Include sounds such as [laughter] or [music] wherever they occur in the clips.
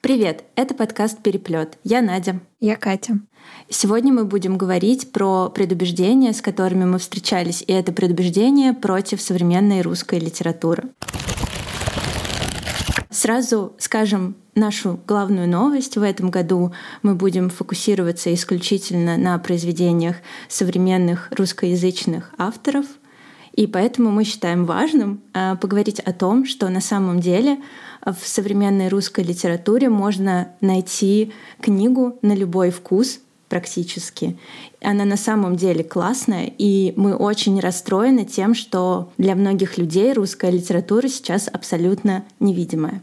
Привет, это подкаст «Переплет». Я Надя. Я Катя. Сегодня мы будем говорить про предубеждения, с которыми мы встречались, и это предубеждение против современной русской литературы. Сразу скажем нашу главную новость в этом году. Мы будем фокусироваться исключительно на произведениях современных русскоязычных авторов. И поэтому мы считаем важным э, поговорить о том, что на самом деле в современной русской литературе можно найти книгу на любой вкус, практически. Она на самом деле классная, и мы очень расстроены тем, что для многих людей русская литература сейчас абсолютно невидимая.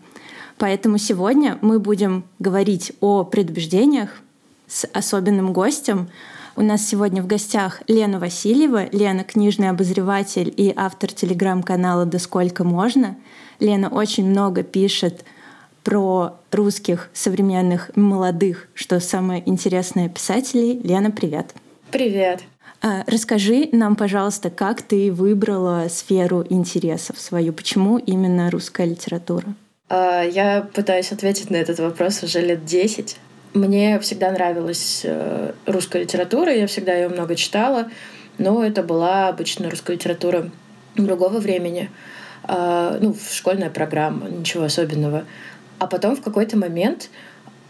Поэтому сегодня мы будем говорить о предубеждениях с особенным гостем. У нас сегодня в гостях Лена Васильева. Лена — книжный обозреватель и автор телеграм-канала «Да сколько можно». Лена очень много пишет про русских современных молодых, что самое интересное писателей. Лена, привет. Привет. А, расскажи нам, пожалуйста, как ты выбрала сферу интересов свою, почему именно русская литература? А, я пытаюсь ответить на этот вопрос уже лет 10. Мне всегда нравилась э, русская литература, я всегда ее много читала, но это была обычно русская литература другого времени. А, ну, школьная программа, ничего особенного. А потом в какой-то момент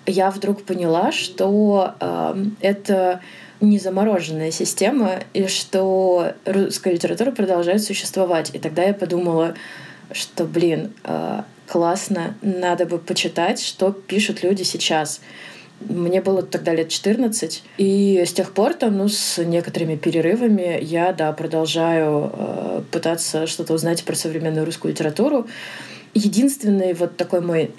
я вдруг поняла, что э, это не замороженная система, и что русская литература продолжает существовать. И тогда я подумала, что, блин, э, классно, надо бы почитать, что пишут люди сейчас. Мне было тогда лет 14, и с тех пор, там, ну, с некоторыми перерывами я, да, продолжаю э, пытаться что-то узнать про современную русскую литературу. Единственный вот такой мой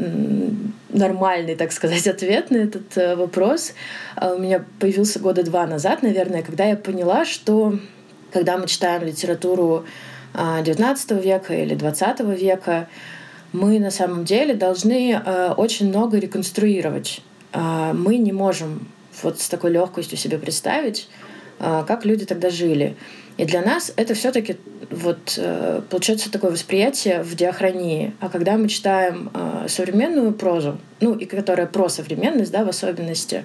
нормальный, так сказать, [laughs] ответ на этот э, вопрос э, у меня появился года два назад, наверное, когда я поняла, что когда мы читаем литературу XIX э, века или XX века, мы на самом деле должны очень много реконструировать. Мы не можем вот с такой легкостью себе представить, как люди тогда жили. И для нас это все-таки вот э, получается такое восприятие в диахронии. А когда мы читаем э, современную прозу, ну и которая про современность, да, в особенности,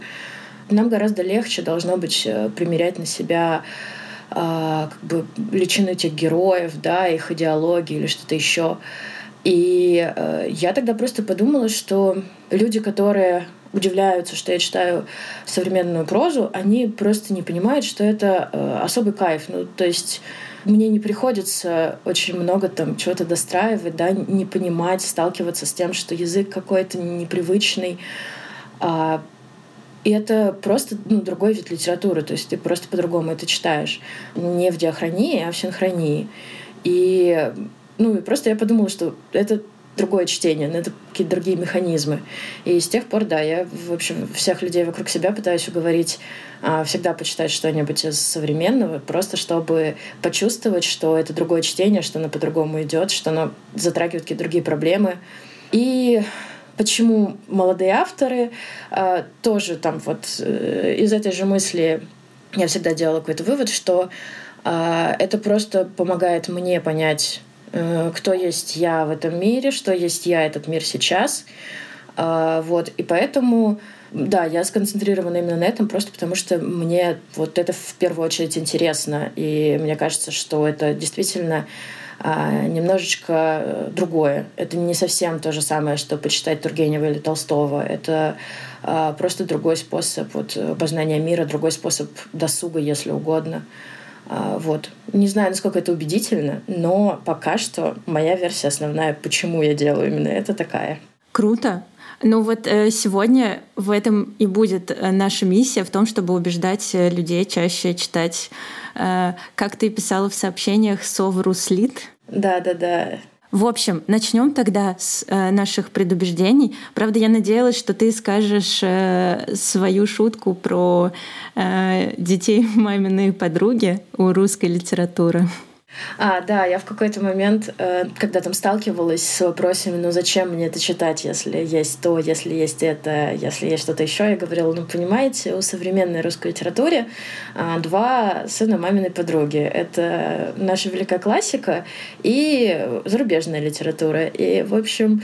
нам гораздо легче должно быть э, примерять на себя как бы личину этих героев, да, их идеологии или что-то еще. И я тогда просто подумала, что люди, которые удивляются, что я читаю современную прозу, они просто не понимают, что это э, особый кайф. Ну, то есть мне не приходится очень много там чего-то достраивать, да, не понимать, сталкиваться с тем, что язык какой-то непривычный. А, и это просто ну, другой вид литературы, то есть ты просто по-другому это читаешь. Не в диахронии, а в синхронии. И ну и просто я подумала, что это другое чтение, но это какие-то другие механизмы. И с тех пор, да, я, в общем, всех людей вокруг себя пытаюсь уговорить а, всегда почитать что-нибудь из современного, просто чтобы почувствовать, что это другое чтение, что оно по-другому идет, что оно затрагивает какие-то другие проблемы. И почему молодые авторы а, тоже там вот э, из этой же мысли я всегда делала какой-то вывод, что а, это просто помогает мне понять кто есть я в этом мире, что есть я, этот мир сейчас. А, вот, и поэтому, да, я сконцентрирована именно на этом, просто потому что мне вот это в первую очередь интересно. И мне кажется, что это действительно а, немножечко другое. Это не совсем то же самое, что почитать Тургенева или Толстого. Это а, просто другой способ вот, познания мира, другой способ досуга, если угодно. А, вот. Не знаю, насколько это убедительно, но пока что моя версия основная, почему я делаю именно это такая. Круто. Ну вот э, сегодня в этом и будет э, наша миссия в том, чтобы убеждать э, людей чаще читать, как ты писала в сообщениях, совру слит. Да-да-да. В общем, начнем тогда с э, наших предубеждений. Правда, я надеялась, что ты скажешь э, свою шутку про э, детей [laughs] маминой подруги у русской литературы. А, да, я в какой-то момент, э, когда там сталкивалась с вопросами, ну зачем мне это читать, если есть то, если есть это, если есть что-то еще, я говорила, ну понимаете, у современной русской литературе а, два сына маминой подруги. Это наша великая классика и зарубежная литература. И, в общем,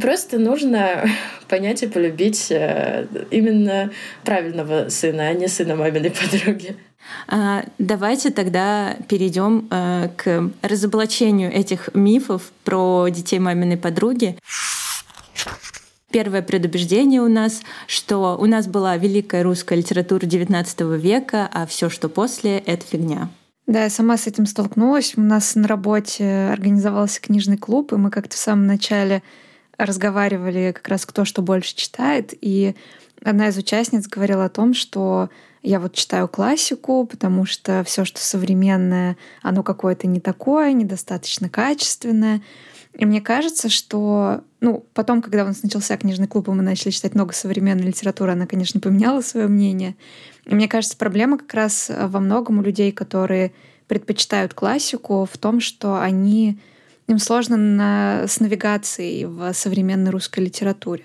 Просто нужно [laughs] понять и полюбить э, именно правильного сына, а не сына маминой подруги. А, давайте тогда перейдем а, к разоблачению этих мифов про детей маминой подруги. Первое предубеждение у нас, что у нас была великая русская литература XIX века, а все, что после, — это фигня. Да, я сама с этим столкнулась. У нас на работе организовался книжный клуб, и мы как-то в самом начале разговаривали как раз кто что больше читает. И одна из участниц говорила о том, что я вот читаю классику, потому что все, что современное, оно какое-то не такое, недостаточно качественное. И мне кажется, что, ну, потом, когда у нас начался книжный клуб, и мы начали читать много современной литературы, она, конечно, поменяла свое мнение. И мне кажется, проблема как раз во многом у людей, которые предпочитают классику, в том, что они им сложно на, с навигацией в современной русской литературе.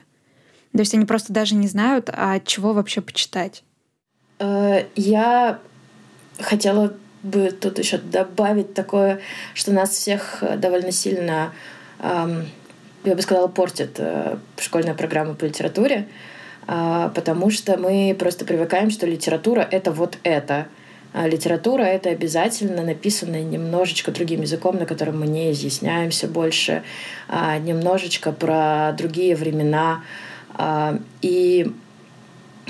То есть они просто даже не знают, а чего вообще почитать. Э, я хотела бы тут еще добавить такое, что нас всех довольно сильно, я бы сказала, портит э, школьная программа по литературе, а, потому что мы просто привыкаем, что литература — это вот это. А литература — это обязательно написанная немножечко другим языком, на котором мы не изъясняемся больше, а немножечко про другие времена. И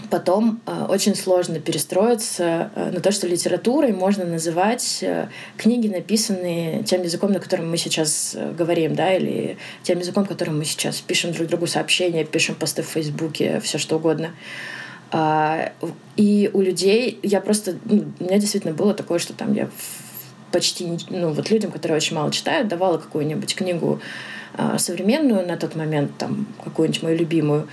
потом э, очень сложно перестроиться э, на то, что литературой можно называть э, книги, написанные тем языком, на котором мы сейчас говорим, да, или тем языком, которым мы сейчас пишем друг другу сообщения, пишем посты в Фейсбуке, все что угодно. А, и у людей я просто... Ну, у меня действительно было такое, что там я почти... Ну, вот людям, которые очень мало читают, давала какую-нибудь книгу а, современную на тот момент, там, какую-нибудь мою любимую,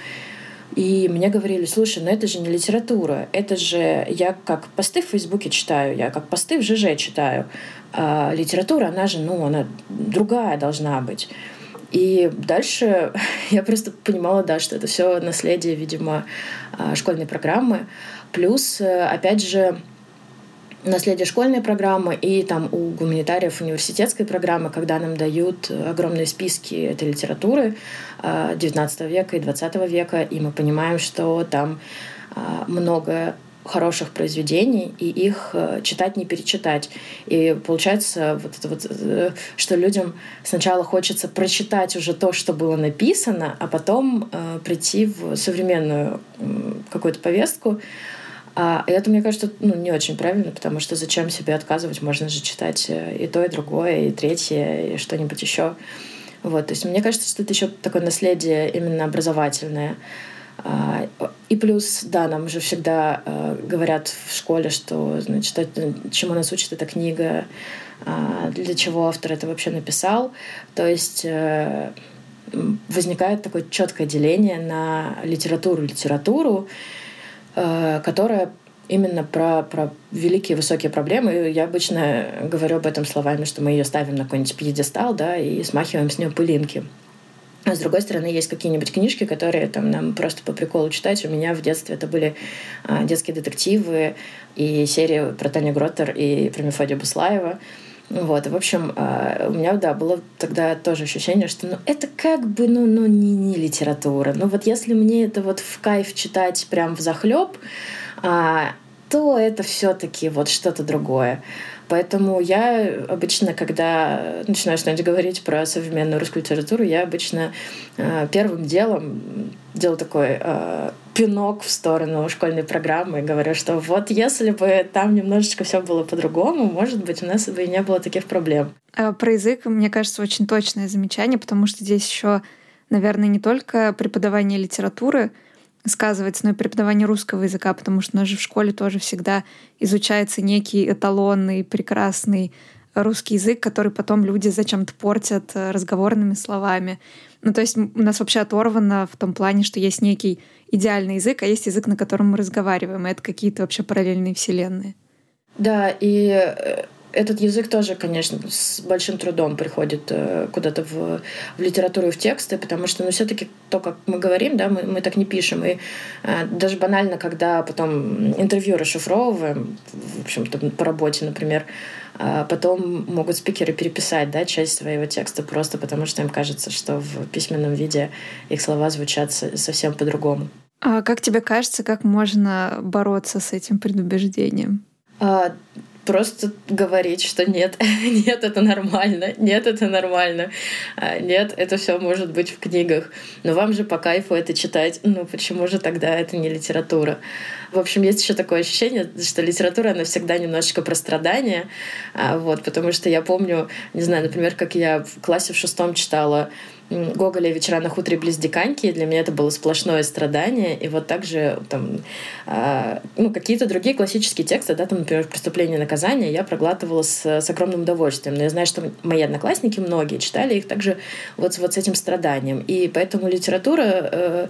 и мне говорили, слушай, ну это же не литература, это же я как посты в Фейсбуке читаю, я как посты в ЖЖ читаю. А литература, она же, ну, она другая должна быть. И дальше [laughs] я просто понимала, да, что это все наследие, видимо, а, школьной программы. Плюс, э, опять же, наследие школьной программы и там у гуманитариев университетской программы, когда нам дают огромные списки этой литературы XIX а, века и XX века, и мы понимаем, что там а, много хороших произведений, и их э, читать не перечитать. И получается, вот это вот, э, что людям сначала хочется прочитать уже то, что было написано, а потом э, прийти в современную какую-то повестку, а это, мне кажется, ну, не очень правильно, потому что зачем себе отказывать? Можно же читать э, и то, и другое, и третье, и что-нибудь еще. Вот, то есть мне кажется, что это еще такое наследие именно образовательное. А, и плюс, да, нам же всегда э, говорят в школе, что, значит, чему нас учит эта книга, а, для чего автор это вообще написал. То есть э, возникает такое четкое деление на литературу, литературу, Э, которая именно про, про великие высокие проблемы. Я обычно говорю об этом словами, что мы ее ставим на какой-нибудь пьедестал, да, и смахиваем с нее пылинки. А с другой стороны, есть какие-нибудь книжки, которые там нам просто по приколу читать. У меня в детстве это были а, детские детективы и серии про Таню Гроттер и про Мефодия Буслаева. Вот, в общем, а, у меня, да, было тогда тоже ощущение, что ну, это как бы, ну, ну не, не литература. Ну вот если мне это вот в кайф читать прям в захлеб, а, то это все-таки вот что-то другое. Поэтому я обычно, когда начинаю что-нибудь говорить про современную русскую литературу, я обычно э, первым делом делаю такой э, пинок в сторону школьной программы и говорю, что вот если бы там немножечко все было по-другому, может быть, у нас бы и не было таких проблем. А про язык, мне кажется, очень точное замечание, потому что здесь еще, наверное, не только преподавание литературы — сказывается, но и преподавание русского языка, потому что у нас же в школе тоже всегда изучается некий эталонный, прекрасный русский язык, который потом люди зачем-то портят э, разговорными словами. Ну, то есть у нас вообще оторвано в том плане, что есть некий идеальный язык, а есть язык, на котором мы разговариваем, и это какие-то вообще параллельные вселенные. Да, и э, этот язык тоже, конечно, с большим трудом приходит э, куда-то в, в литературу и в тексты, потому что, ну, все-таки то, как мы говорим, да, мы, мы так не пишем. И э, даже банально, когда потом интервью расшифровываем, в общем-то, по работе, например, а потом могут спикеры переписать да, часть своего текста просто потому, что им кажется, что в письменном виде их слова звучат совсем по-другому. А как тебе кажется, как можно бороться с этим предубеждением? А, просто говорить, что нет, [laughs] нет, это нормально, нет, это нормально, а, нет, это все может быть в книгах, но вам же по кайфу это читать, ну почему же тогда это не литература? В общем, есть еще такое ощущение, что литература, она всегда немножечко про страдания, а, вот, потому что я помню, не знаю, например, как я в классе в шестом читала Гоголя «Вечера на хуторе близ Диканьки». Для меня это было сплошное страдание. И вот также там, э, ну, какие-то другие классические тексты, да, там, например, «Преступление и наказание» я проглатывала с, с огромным удовольствием. Но я знаю, что мои одноклассники, многие, читали их также вот, вот с этим страданием. И поэтому литература э,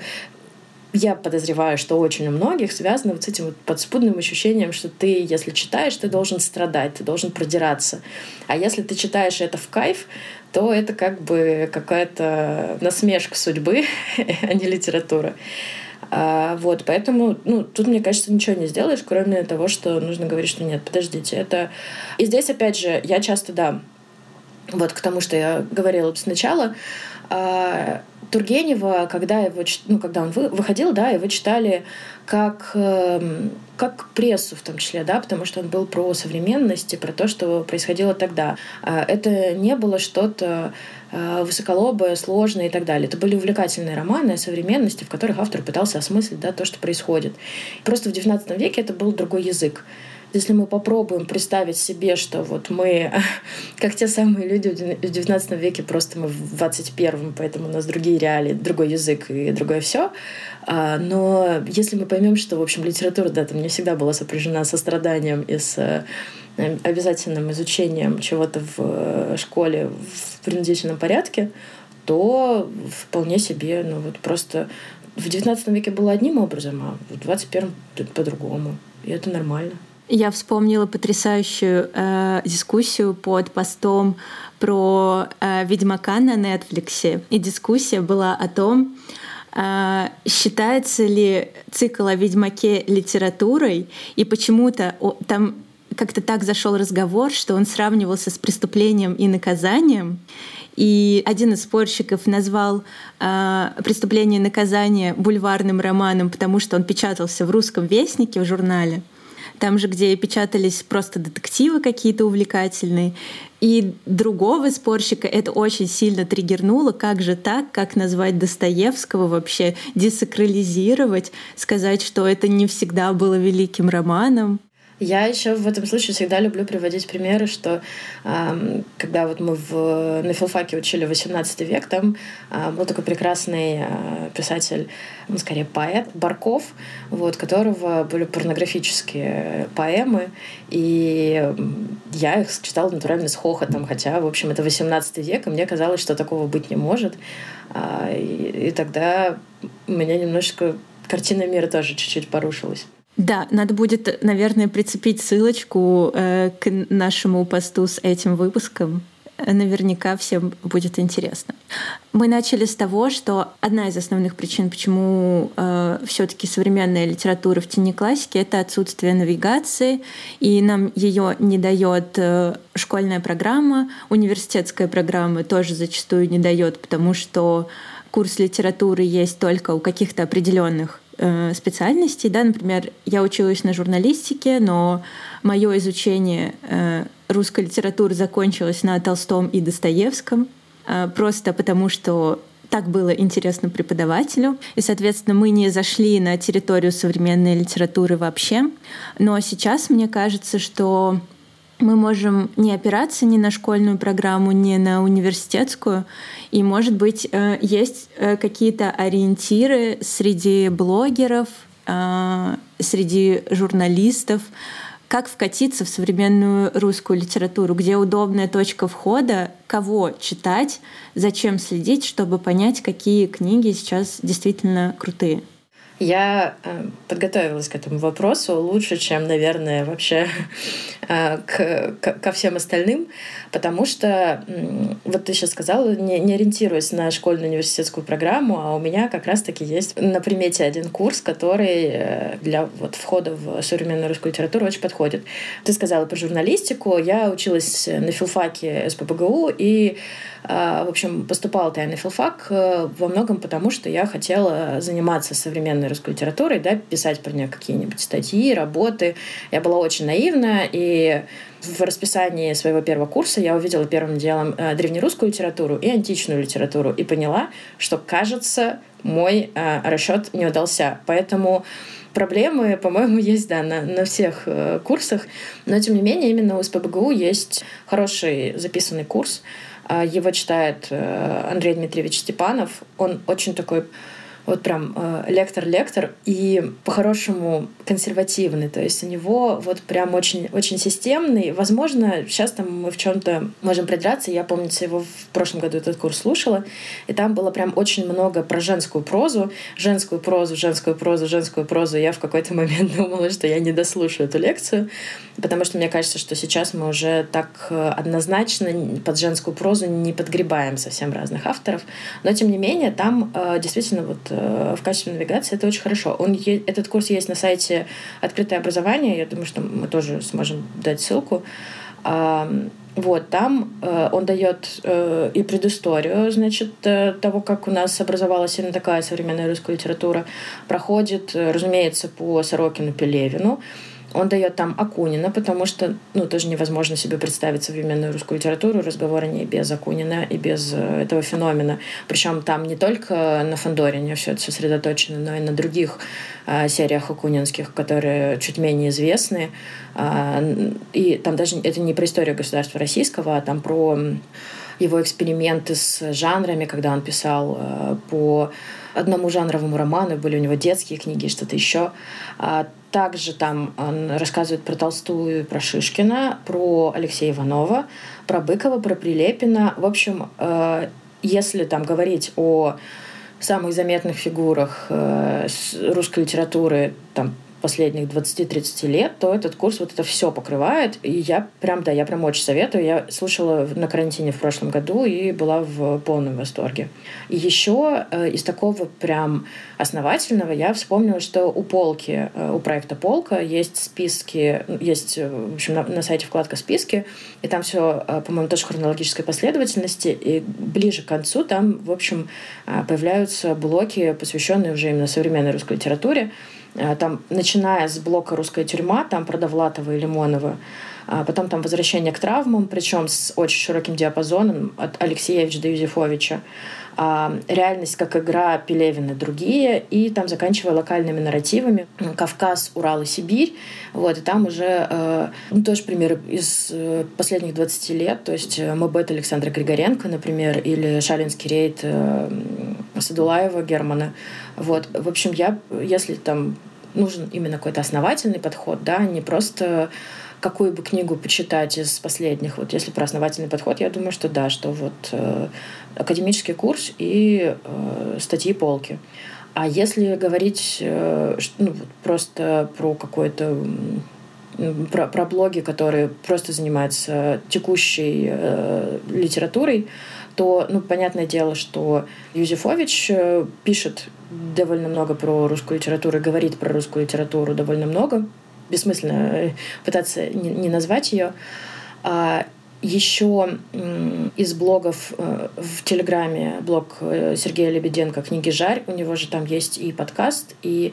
я подозреваю, что очень у многих связано вот с этим вот подспудным ощущением, что ты, если читаешь, ты должен страдать, ты должен продираться. А если ты читаешь это в кайф, то это как бы какая-то насмешка судьбы, [laughs] а не литература. А, вот, поэтому, ну, тут, мне кажется, ничего не сделаешь, кроме того, что нужно говорить, что нет, подождите, это... И здесь, опять же, я часто, да, вот к тому, что я говорила сначала, а, Тургенева, когда, его, ну, когда он выходил, да, его читали как, эм, как прессу в том числе, да, потому что он был про современность и про то, что происходило тогда. А это не было что-то э, высоколобое, сложное и так далее. Это были увлекательные романы о современности, в которых автор пытался осмыслить да, то, что происходит. Просто в XIX веке это был другой язык если мы попробуем представить себе, что вот мы, [laughs] как те самые люди в XIX веке, просто мы в 21 поэтому у нас другие реалии, другой язык и другое все. А, но если мы поймем, что, в общем, литература, да, там не всегда была сопряжена со страданием и с э, обязательным изучением чего-то в э, школе в принудительном порядке, то вполне себе, ну вот просто в XIX веке было одним образом, а в 21 по-другому. И это нормально. Я вспомнила потрясающую э, дискуссию под постом про э, Ведьмака на Netflix. И дискуссия была о том, э, считается ли цикл о Ведьмаке литературой, и почему-то там как-то так зашел разговор, что он сравнивался с преступлением и наказанием. И один из спорщиков назвал э, «Преступление и наказание» бульварным романом, потому что он печатался в русском вестнике, в журнале там же, где печатались просто детективы какие-то увлекательные. И другого спорщика это очень сильно триггернуло. Как же так? Как назвать Достоевского вообще? Десакрализировать? Сказать, что это не всегда было великим романом? Я еще в этом случае всегда люблю приводить примеры, что э, когда вот мы в, на филфаке учили 18 век, там э, был такой прекрасный э, писатель, ну, скорее поэт, Барков, вот, которого были порнографические поэмы, и я их читала натурально с хохотом, хотя, в общем, это 18 век, и мне казалось, что такого быть не может. Э, и, и тогда у меня немножечко картина мира тоже чуть-чуть порушилась. Да, надо будет, наверное, прицепить ссылочку э, к нашему посту с этим выпуском. Наверняка всем будет интересно. Мы начали с того, что одна из основных причин, почему э, все-таки современная литература в тени классики, это отсутствие навигации, и нам ее не дает э, школьная программа, университетская программа тоже зачастую не дает, потому что курс литературы есть только у каких-то определенных э, специальностей. Да? Например, я училась на журналистике, но мое изучение э, русской литературы закончилось на Толстом и Достоевском, э, просто потому что так было интересно преподавателю. И, соответственно, мы не зашли на территорию современной литературы вообще. Но сейчас мне кажется, что мы можем не опираться ни на школьную программу, ни на университетскую. И, может быть, э, есть э, какие-то ориентиры среди блогеров, э, среди журналистов, как вкатиться в современную русскую литературу, где удобная точка входа, кого читать, зачем следить, чтобы понять, какие книги сейчас действительно крутые. Я э, подготовилась к этому вопросу лучше, чем, наверное, вообще [laughs] э, к, к, ко всем остальным, потому что, вот ты сейчас сказала, не, не ориентируясь на школьную университетскую программу, а у меня как раз-таки есть на примете один курс, который э, для вот, входа в современную русскую литературу очень подходит. Ты сказала про журналистику. Я училась на филфаке СПБГУ и в общем, поступала я на филфак во многом потому, что я хотела заниматься современной русской литературой, да, писать про нее какие-нибудь статьи, работы. Я была очень наивна, и в расписании своего первого курса я увидела первым делом э, древнерусскую литературу и античную литературу и поняла, что, кажется, мой э, расчет не удался. Поэтому проблемы, по-моему, [laughs] есть, да, на, на всех э, курсах. Но, тем не менее, именно у СПБГУ есть хороший записанный курс. Э, его читает э, Андрей Дмитриевич Степанов. Он очень такой вот прям э, лектор-лектор и по-хорошему консервативный. То есть у него вот прям очень, очень системный. Возможно, сейчас там мы в чем-то можем придраться. Я, помню, его в прошлом году этот курс слушала, и там было прям очень много про женскую прозу, женскую прозу, женскую прозу, женскую прозу. Я в какой-то [laughs] момент думала, что я не дослушаю эту лекцию, потому что мне кажется, что сейчас мы уже так э, однозначно под женскую прозу не подгребаем совсем разных авторов. Но, тем не менее, там э, действительно вот в качестве навигации, это очень хорошо. Он, этот курс есть на сайте «Открытое образование», я думаю, что мы тоже сможем дать ссылку. Вот, там э, он дает э, и предысторию, значит, э, того, как у нас образовалась именно такая современная русская литература, проходит, э, разумеется, по Сорокину Пелевину. Он дает там Акунина, потому что ну, тоже невозможно себе представить современную русскую литературу, разговоры не без Акунина и без э, этого феномена. Причем там не только на Фандорине все это сосредоточено, но и на других э, сериях акунинских, которые чуть менее известны. Э, и там даже это не про историю государства российского, а там про его эксперименты с жанрами, когда он писал э, по одному жанровому роману, были у него детские книги, что-то еще. А также там он рассказывает про Толстую, про Шишкина, про Алексея Иванова, про Быкова, про Прилепина. В общем, э, если там говорить о самых заметных фигурах э, русской литературы там, последних 20-30 лет, то этот курс вот это все покрывает. И я прям, да, я прям очень советую. Я слушала на карантине в прошлом году и была в полном восторге. И еще э, из такого прям основательного я вспомнила, что у полки, э, у проекта Полка есть списки, есть, э, в общем, на, на сайте вкладка списки, и там все, по-моему, тоже хронологической последовательности, и ближе к концу там, в общем, появляются блоки, посвященные уже именно современной русской литературе. Э, там, начиная с блока «Русская тюрьма», там про Довлатова и Лимонова, а потом там «Возвращение к травмам», причем с очень широким диапазоном от Алексеевича до Юзефовича. А, реальность как игра Пелевина и другие, и там заканчивая локальными нарративами Кавказ, Урал и Сибирь. Вот, и там уже э, ну, тоже примеры из э, последних 20 лет, то есть Мобет Александра Григоренко, например, или Шалинский рейд Садулаева Германа. Вот. В общем, я, если там нужен именно какой-то основательный подход, да, не просто какую бы книгу почитать из последних. Вот если про основательный подход, я думаю, что да, что вот э, академический курс и э, статьи полки. А если говорить э, ну, просто про какой-то про, про блоги, которые просто занимаются текущей э, литературой, то, ну, понятное дело, что Юзефович э, пишет довольно много про русскую литературу, говорит про русскую литературу довольно много. Бессмысленно э, пытаться не, не назвать ее. А еще из блогов э, в Телеграме блог Сергея Лебеденко «Книги Жарь». У него же там есть и подкаст, и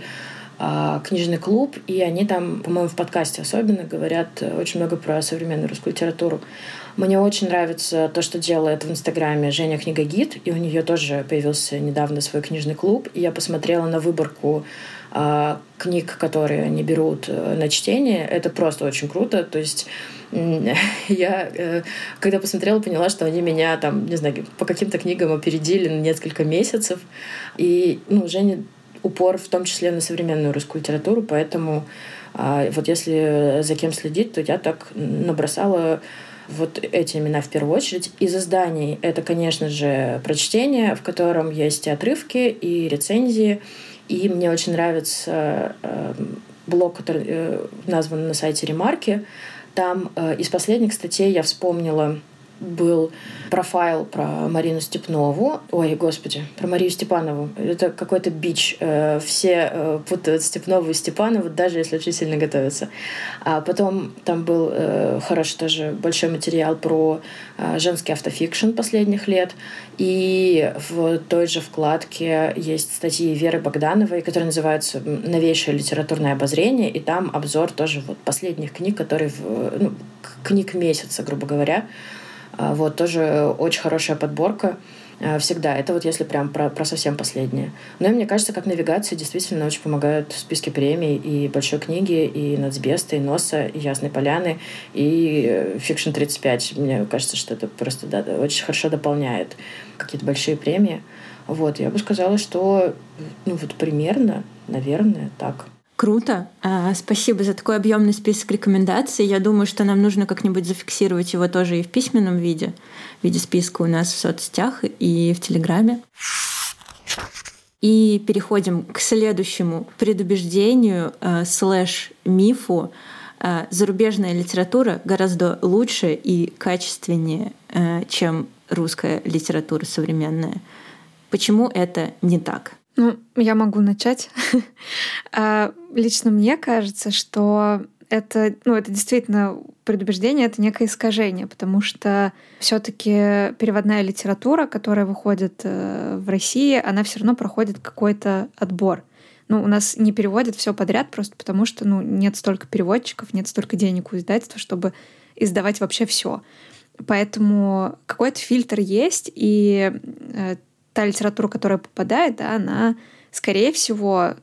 а, книжный клуб, и они там, по-моему, в подкасте особенно говорят очень много про современную русскую литературу. Мне очень нравится то, что делает в Инстаграме Женя Книгогид, и у нее тоже появился недавно свой книжный клуб. И я посмотрела на выборку э, книг, которые они берут э, на чтение. Это просто очень круто. То есть [laughs] я, э, когда посмотрела, поняла, что они меня там, не знаю, по каким-то книгам опередили на несколько месяцев. И, ну, Женя упор в том числе на современную русскую литературу, поэтому а, вот если за кем следить, то я так набросала вот эти имена в первую очередь. Из изданий это, конечно же, прочтение, в котором есть и отрывки, и рецензии, И мне очень нравится э, блог, который э, назван на сайте Ремарки. Там э, из последних статей я вспомнила был профайл про Марину Степнову. Ой, господи, про Марию Степанову. Это какой-то бич. Э, все э, путают Степнову и Степанову, даже если очень сильно готовятся. А потом там был э, хороший тоже большой материал про женский автофикшн последних лет. И в той же вкладке есть статьи Веры Богдановой, которые называются «Новейшее литературное обозрение», и там обзор тоже вот последних книг, которые в, ну, книг месяца, грубо говоря. А, вот, тоже очень хорошая подборка а, всегда. Это вот если прям про, про совсем последнее. Но и мне кажется, как навигация действительно очень помогают списки премий и большой книги, и Нацбеста, и Носа, и Ясной Поляны, и Fiction 35. Мне кажется, что это просто да, очень хорошо дополняет какие-то большие премии. Вот, я бы сказала, что ну вот примерно, наверное, так. Круто. А, спасибо за такой объемный список рекомендаций. Я думаю, что нам нужно как-нибудь зафиксировать его тоже и в письменном виде, в виде списка у нас в соцсетях и в Телеграме. И переходим к следующему предубеждению э, слэш мифу. Э, зарубежная литература гораздо лучше и качественнее, э, чем русская литература современная. Почему это не так? Ну, я могу начать. [laughs] А, лично мне кажется, что это, ну, это действительно предубеждение, это некое искажение, потому что все-таки переводная литература, которая выходит э, в России, она все равно проходит какой-то отбор. Ну, у нас не переводят все подряд просто потому, что ну, нет столько переводчиков, нет столько денег у издательства, чтобы издавать вообще все. Поэтому какой-то фильтр есть, и э, та литература, которая попадает, да, она, скорее всего,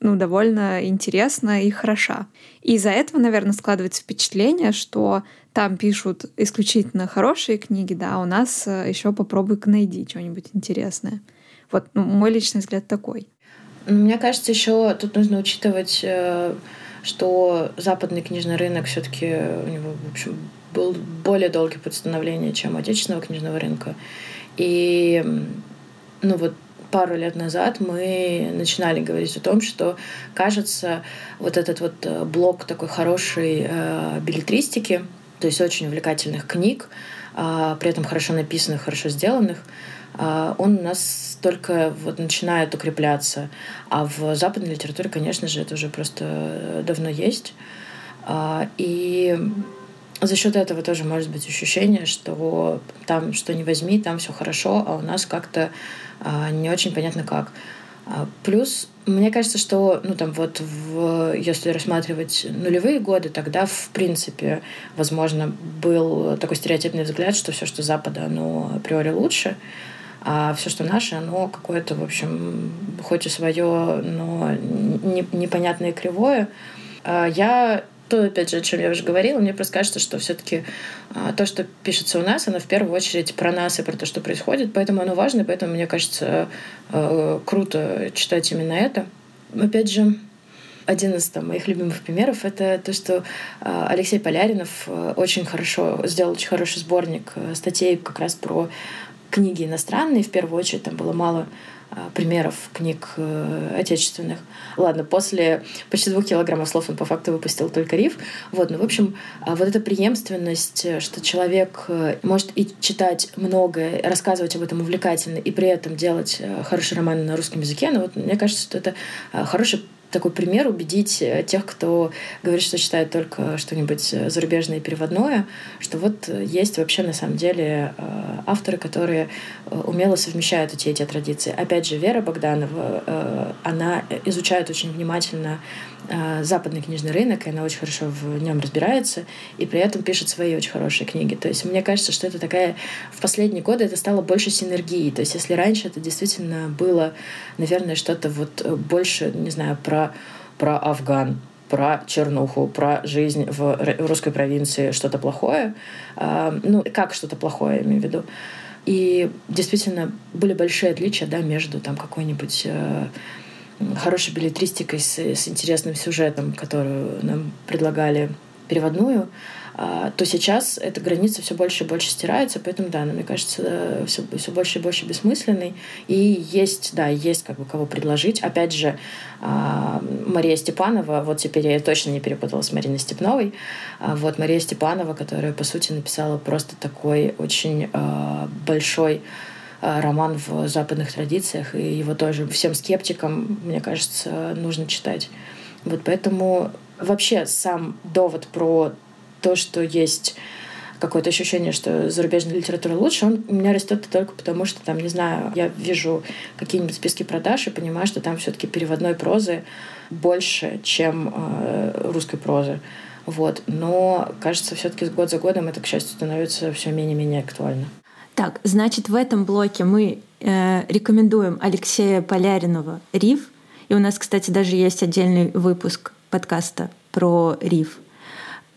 ну, довольно интересна и хороша. И из-за этого, наверное, складывается впечатление, что там пишут исключительно хорошие книги, да, а у нас э, еще попробуй-ка найди что-нибудь интересное. Вот ну, мой личный взгляд такой. Ну, мне кажется, еще тут нужно учитывать, э, что западный книжный рынок все-таки у него, в общем, был более долгий путь становления, чем отечественного книжного рынка. И ну вот пару лет назад мы начинали говорить о том, что, кажется, вот этот вот э, блок такой хорошей э, билетристики, то есть очень увлекательных книг, э, при этом хорошо написанных, хорошо сделанных, э, он у нас только вот начинает укрепляться. А в западной литературе, конечно же, это уже просто давно есть. Э, и за счет этого тоже может быть ощущение, что там что не возьми, там все хорошо, а у нас как-то а, не очень понятно как. А, плюс, мне кажется, что, ну, там вот, в, если рассматривать нулевые годы, тогда, в принципе, возможно, был такой стереотипный взгляд, что все, что Запада, оно априори лучше, а все, что наше, оно какое-то, в общем, хоть и свое, но не, непонятное и кривое. А, я то, опять же, о чем я уже говорила, мне просто кажется, что все-таки а, то, что пишется у нас, оно в первую очередь про нас и про то, что происходит, поэтому оно важно, и поэтому, мне кажется, а, круто читать именно это. Опять же, один из там, моих любимых примеров — это то, что а, Алексей Поляринов очень хорошо сделал очень хороший сборник статей как раз про книги иностранные. В первую очередь там было мало примеров книг э, отечественных. Ладно, после почти двух килограммов слов он по факту выпустил только риф. Вот, ну, в общем, а, вот эта преемственность, что человек э, может и читать многое, рассказывать об этом увлекательно, и при этом делать э, хороший роман на русском языке, ну, вот мне кажется, что это хороший такой пример убедить э, тех, кто говорит, что читает только что-нибудь э, зарубежное и переводное, что вот есть вообще на самом деле э, авторы, которые умело совмещают эти эти традиции. Опять же, Вера Богданова, она изучает очень внимательно Э, западный книжный рынок, и она очень хорошо в нем разбирается, и при этом пишет свои очень хорошие книги. То есть мне кажется, что это такая... В последние годы это стало больше синергии. То есть если раньше это действительно было, наверное, что-то вот больше, не знаю, про, про Афган, про чернуху, про жизнь в русской провинции, что-то плохое. Э, ну, как что-то плохое, я имею в виду. И действительно были большие отличия да, между там какой-нибудь э, хорошей билетристикой, с, с интересным сюжетом, которую нам предлагали переводную, а, то сейчас эта граница все больше и больше стирается, поэтому, да, она, мне кажется, все, все больше и больше бессмысленной. И есть, да, есть как бы кого предложить. Опять же, а, Мария Степанова, вот теперь я точно не перепутала с Мариной Степновой, а, вот Мария Степанова, которая, по сути, написала просто такой очень большой роман в западных традициях, и его тоже всем скептикам, мне кажется, нужно читать. Вот поэтому вообще сам довод про то, что есть какое-то ощущение, что зарубежная литература лучше, он у меня растет только потому, что там, не знаю, я вижу какие-нибудь списки продаж и понимаю, что там все-таки переводной прозы больше, чем э, русской прозы. Вот. Но, кажется, все-таки год за годом это, к счастью, становится все менее-менее актуально. Так, значит, в этом блоке мы э, рекомендуем Алексея Поляринова «Риф». И у нас, кстати, даже есть отдельный выпуск подкаста про «Риф».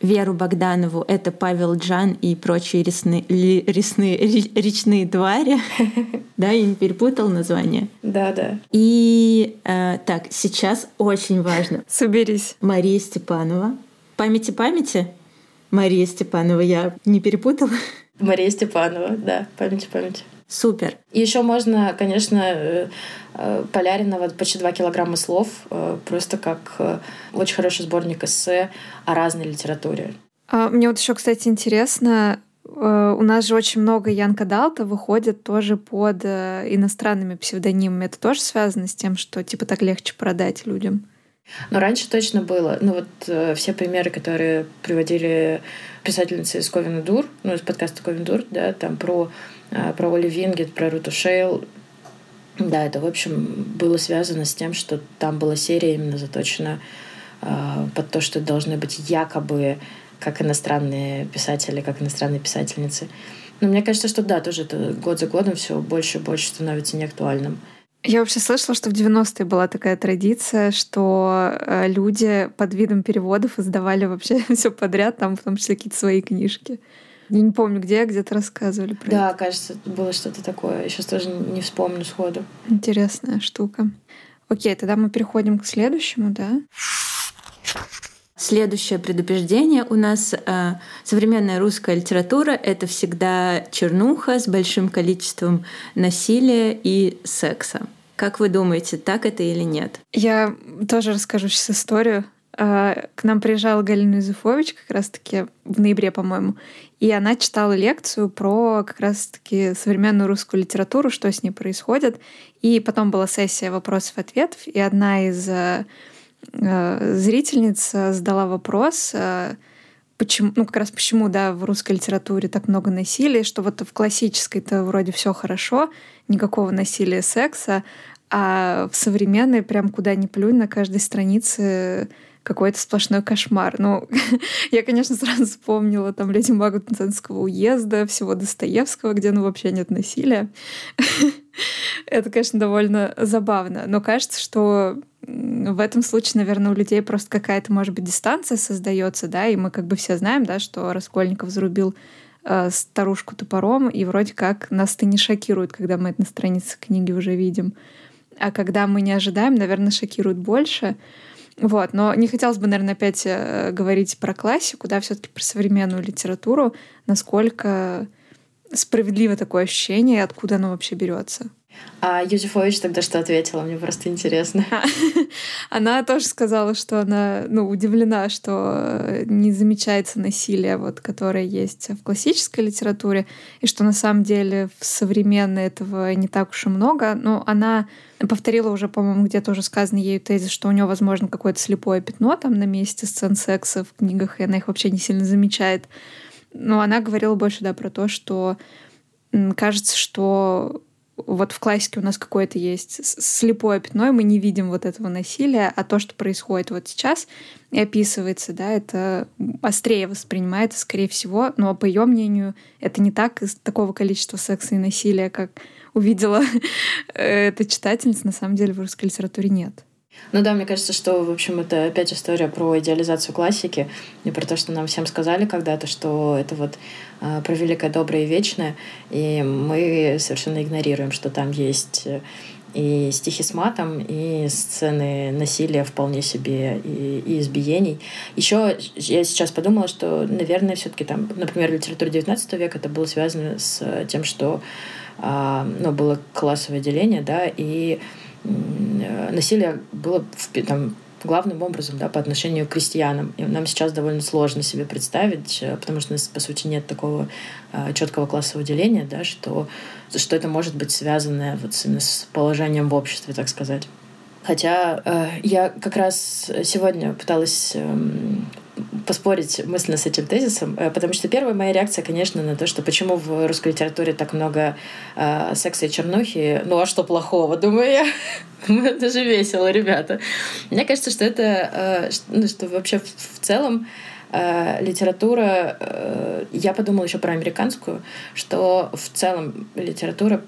Веру Богданову — это Павел Джан и прочие ресные, ресные, речные твари. [laughs] Да, я не перепутал название? Да, да. И э, так, сейчас очень важно. Соберись. Мария Степанова. Памяти памяти? Мария Степанова, я не перепутала? Мария Степанова, да, памяти памяти. Супер. И еще можно, конечно, э, э, Поляринова почти два килограмма слов, э, просто как очень хороший сборник эссе о разной литературе. А, мне вот еще, кстати, интересно, у нас же очень много Янка Далта выходит тоже под иностранными псевдонимами. Это тоже связано с тем, что типа так легче продать людям? Но раньше точно было. Ну вот э, все примеры, которые приводили писательницы из Ковина Дур, ну из подкаста Ковин Дур, да, там про, э, про Оли Вингет, про Руту Шейл, да, это, в общем, было связано с тем, что там была серия именно заточена э, под то, что должны быть якобы как иностранные писатели, как иностранные писательницы. Но мне кажется, что да, тоже это год за годом все больше и больше становится неактуальным. Я вообще слышала, что в 90-е была такая традиция, что э, люди под видом переводов издавали вообще [laughs] все подряд, там в том числе какие-то свои книжки. Я не помню, где, где-то рассказывали про да, это. Да, кажется, было что-то такое. Сейчас тоже не вспомню сходу. Интересная штука. Окей, тогда мы переходим к следующему, да? Следующее предупреждение у нас э, современная русская литература — это всегда чернуха с большим количеством насилия и секса. Как вы думаете, так это или нет? Я тоже расскажу сейчас историю. Э, к нам приезжала Галина Юзефович как раз-таки в ноябре, по-моему, и она читала лекцию про как раз-таки современную русскую литературу, что с ней происходит. И потом была сессия вопросов-ответов, и одна из э, зрительница задала вопрос, э, почему, ну как раз почему, да, в русской литературе так много насилия, что вот в классической-то вроде все хорошо, никакого насилия, секса, а в современной прям куда ни плюнь на каждой странице какой-то сплошной кошмар. Ну, [laughs] я, конечно, сразу вспомнила там «Леди Магу Пензенского уезда», всего Достоевского, где, ну, вообще нет насилия. [laughs] Это, конечно, довольно забавно. Но кажется, что в этом случае, наверное, у людей просто какая-то, может быть, дистанция создается, да, и мы как бы все знаем, да, что Раскольников зарубил э, старушку топором, и вроде как нас это не шокирует, когда мы это на странице книги уже видим. А когда мы не ожидаем, наверное, шокирует больше. Вот, но не хотелось бы, наверное, опять э, говорить про классику, да, все-таки про современную литературу, насколько справедливо такое ощущение, и откуда оно вообще берется. А Юзефович тогда что ответила? Мне просто интересно. [laughs] Она тоже сказала, что она ну, удивлена, что не замечается насилие, вот, которое есть в классической литературе, и что на самом деле в современной этого не так уж и много. Но она повторила уже, по-моему, где-то уже сказано ею тезис, что у нее, возможно, какое-то слепое пятно там на месте сцен секса в книгах, и она их вообще не сильно замечает. Но она говорила больше, да, про то, что кажется, что вот в классике у нас какое-то есть слепое пятно, и мы не видим вот этого насилия, а то, что происходит вот сейчас и описывается, да, это острее воспринимается, скорее всего, но по ее мнению это не так из такого количества секса и насилия, как увидела эта читательница, на самом деле в русской литературе нет. Ну да, мне кажется, что, в общем, это опять история про идеализацию классики и про то, что нам всем сказали когда-то, что это вот э, про великое, доброе и вечное, и мы совершенно игнорируем, что там есть и стихи с матом, и сцены насилия вполне себе, и, и избиений. Еще я сейчас подумала, что, наверное, все-таки там, например, в литературе XIX века это было связано с тем, что а, ну, было классовое деление, да, и насилие было в, там, главным образом да, по отношению к крестьянам. И нам сейчас довольно сложно себе представить, э, потому что у нас, по сути, нет такого э, четкого классового деления, да, что, что это может быть связано вот именно с положением в обществе, так сказать. Хотя э, я как раз сегодня пыталась э, поспорить мысленно с этим тезисом, э, потому что первая моя реакция, конечно, на то, что почему в русской литературе так много э, секса и чернухи, ну а что плохого, думаю я. [laughs] Это же весело, ребята. Мне кажется, что это, э, ну, что вообще в целом э, литература, э, я подумала еще про американскую, что в целом литература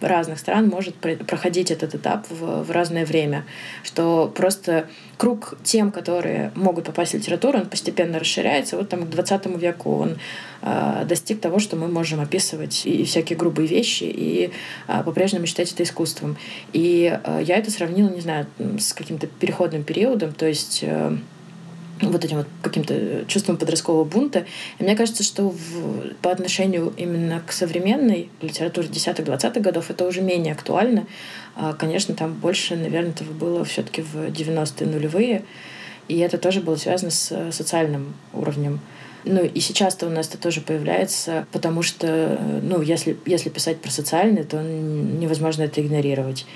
разных стран может проходить этот этап в, в разное время, что просто круг тем, которые могут попасть в литературу, он постепенно расширяется. Вот там к 20 веку он э, достиг того, что мы можем описывать и всякие грубые вещи, и э, по-прежнему считать это искусством. И э, я это сравнила, не знаю, с каким-то переходным периодом, то есть э, вот этим вот каким-то чувством подросткового бунта. И мне кажется, что в, по отношению именно к современной литературе 10-20-х годов это уже менее актуально. А, конечно, там больше, наверное, этого было все таки в 90-е нулевые. И это тоже было связано с социальным уровнем. Ну и сейчас-то у нас это тоже появляется, потому что, ну, если, если писать про социальное, то невозможно это игнорировать.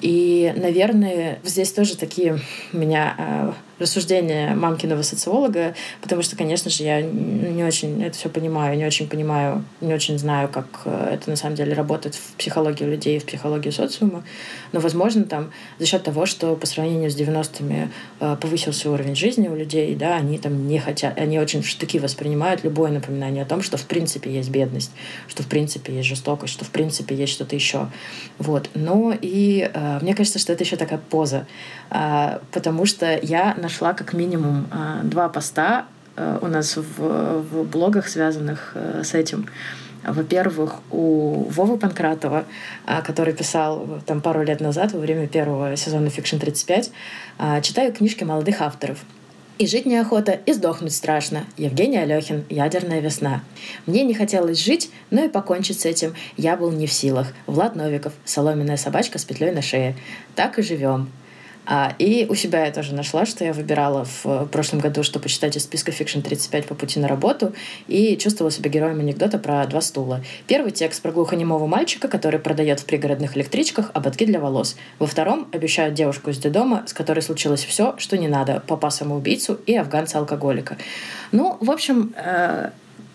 И, наверное, здесь тоже такие меня а, рассуждения мамкиного социолога, потому что, конечно же, я не очень это все понимаю, не очень понимаю, не очень знаю, как э, это на самом деле работает в психологии людей, в психологии социума. Но, возможно, там за счет того, что по сравнению с 90-ми э, повысился уровень жизни у людей, да, они там не хотят, они очень в штыки воспринимают любое напоминание о том, что в принципе есть бедность, что в принципе есть жестокость, что в принципе есть что-то еще. Вот. Но и э, мне кажется, что это еще такая поза, э, потому что я нашла как минимум э, два поста э, у нас в, в блогах, связанных э, с этим. Во-первых, у Вовы Панкратова, который писал там пару лет назад во время первого сезона Fiction 35, читаю книжки молодых авторов. И жить неохота, и сдохнуть страшно. Евгений Алехин «Ядерная весна». Мне не хотелось жить, но и покончить с этим я был не в силах. Влад Новиков «Соломенная собачка с петлей на шее». Так и живем. А, и у себя я тоже нашла, что я выбирала в прошлом году, что почитать из списка Fiction 35 по пути на работу, и чувствовала себя героем анекдота про два стула. Первый текст про глухонемого мальчика, который продает в пригородных электричках ободки для волос. Во втором обещают девушку из детдома, с которой случилось все, что не надо, папа-самоубийцу и афганца-алкоголика. Ну, в общем, э,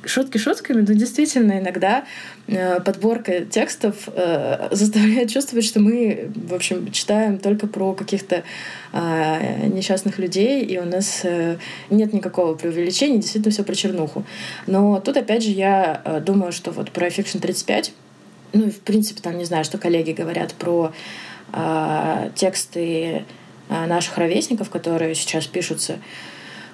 шутки шутками, но действительно иногда э, подборка текстов э, [laughs] заставляет чувствовать, что мы, в общем, читаем только про каких-то э, несчастных людей, и у нас э, нет никакого преувеличения, действительно все про чернуху. Но тут, опять же, я э, думаю, что вот про Fiction 35, ну и, в принципе, там, не знаю, что коллеги говорят про э, тексты э, наших ровесников, которые сейчас пишутся,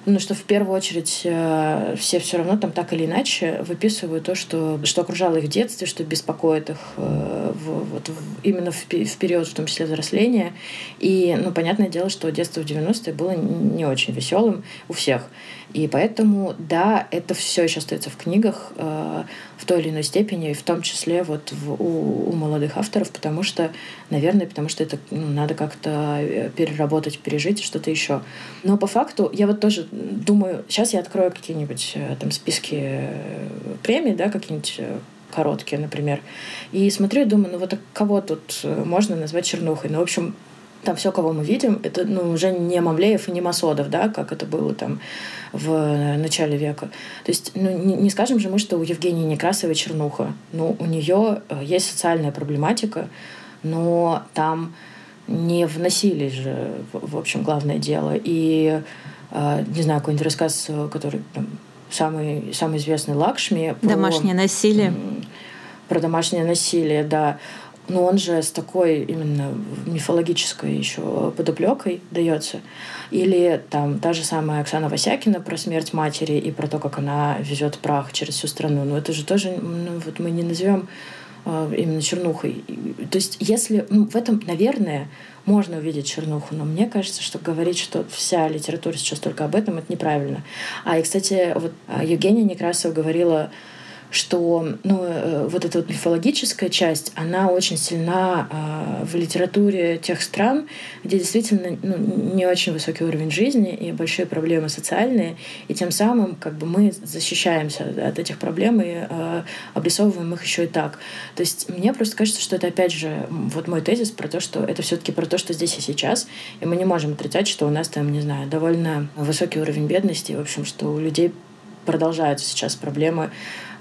но что в первую очередь э, все все равно там так или иначе выписывают то, что, что окружало их в детстве, что беспокоит их э, в, вот, в, именно в, в период, в том числе взросления. И, ну, понятное дело, что детство в 90-е было не очень веселым у всех. И поэтому, да, это все еще остается в книгах э, в той или иной степени, в том числе вот в, у, у молодых авторов, потому что, наверное, потому что это ну, надо как-то э, переработать, пережить что-то еще. Но по факту я вот тоже думаю, сейчас я открою какие-нибудь э, там списки э, премий, да, какие-нибудь короткие, например, и смотрю и думаю, ну вот а кого тут можно назвать чернухой? Ну, в общем, там все, кого мы видим, это ну, уже не Мамлеев и не Масодов, да, как это было там в начале века. То есть ну, не, не скажем же мы, что у Евгении Некрасовой чернуха. Ну, у нее э, есть социальная проблематика, но там не в насилии же, в, в общем, главное дело. И, э, не знаю, какой-нибудь рассказ, который там, самый, самый известный Лакшми. Про, домашнее насилие. Про домашнее насилие, да но он же с такой именно мифологической еще подоплекой дается. Или там та же самая Оксана Васякина про смерть матери и про то, как она везет прах через всю страну. Но это же тоже, ну, вот мы не назовем э, именно чернухой. То есть, если ну, в этом, наверное, можно увидеть чернуху, но мне кажется, что говорить, что вся литература сейчас только об этом, это неправильно. А, и, кстати, вот а, Евгения Некрасова говорила что ну, э, вот эта вот мифологическая часть, она очень сильна э, в литературе тех стран, где действительно ну, не очень высокий уровень жизни и большие проблемы социальные, и тем самым как бы мы защищаемся от этих проблем и э, обрисовываем их еще и так. То есть мне просто кажется, что это опять же вот мой тезис про то, что это все-таки про то, что здесь и сейчас, и мы не можем отрицать, что у нас там, не знаю, довольно высокий уровень бедности, в общем, что у людей продолжаются сейчас проблемы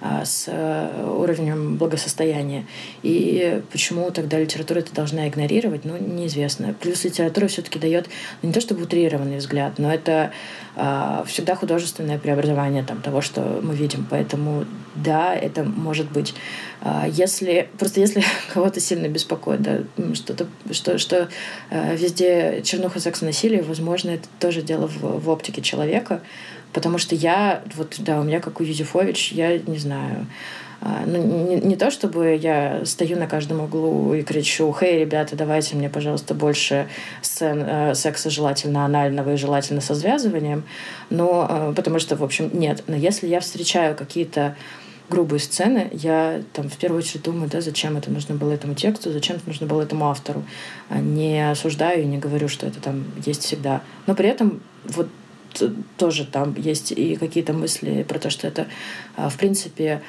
а, с э, уровнем благосостояния. И почему тогда литература это должна игнорировать, ну, неизвестно. Плюс литература все-таки дает ну, не то чтобы утрированный взгляд, но это э, всегда художественное преобразование там, того, что мы видим. Поэтому да, это может быть. Э, если, просто если [laughs] кого-то сильно беспокоит, да, что-то, что, что э, везде чернуха, секс, насилие, возможно, это тоже дело в, в оптике человека, Потому что я, вот, да, у меня, как у Юзефович, я не знаю, а, ну, не, не то чтобы я стою на каждом углу и кричу, «Хей, ребята, давайте мне, пожалуйста, больше сцен э, секса желательно анального и желательно со связыванием», но э, потому что, в общем, нет. Но если я встречаю какие-то грубые сцены, я там в первую очередь думаю, да, зачем это нужно было этому тексту, зачем это нужно было этому автору. А не осуждаю и не говорю, что это там есть всегда. Но при этом вот тоже там есть и какие-то мысли про то, что это, а, в принципе,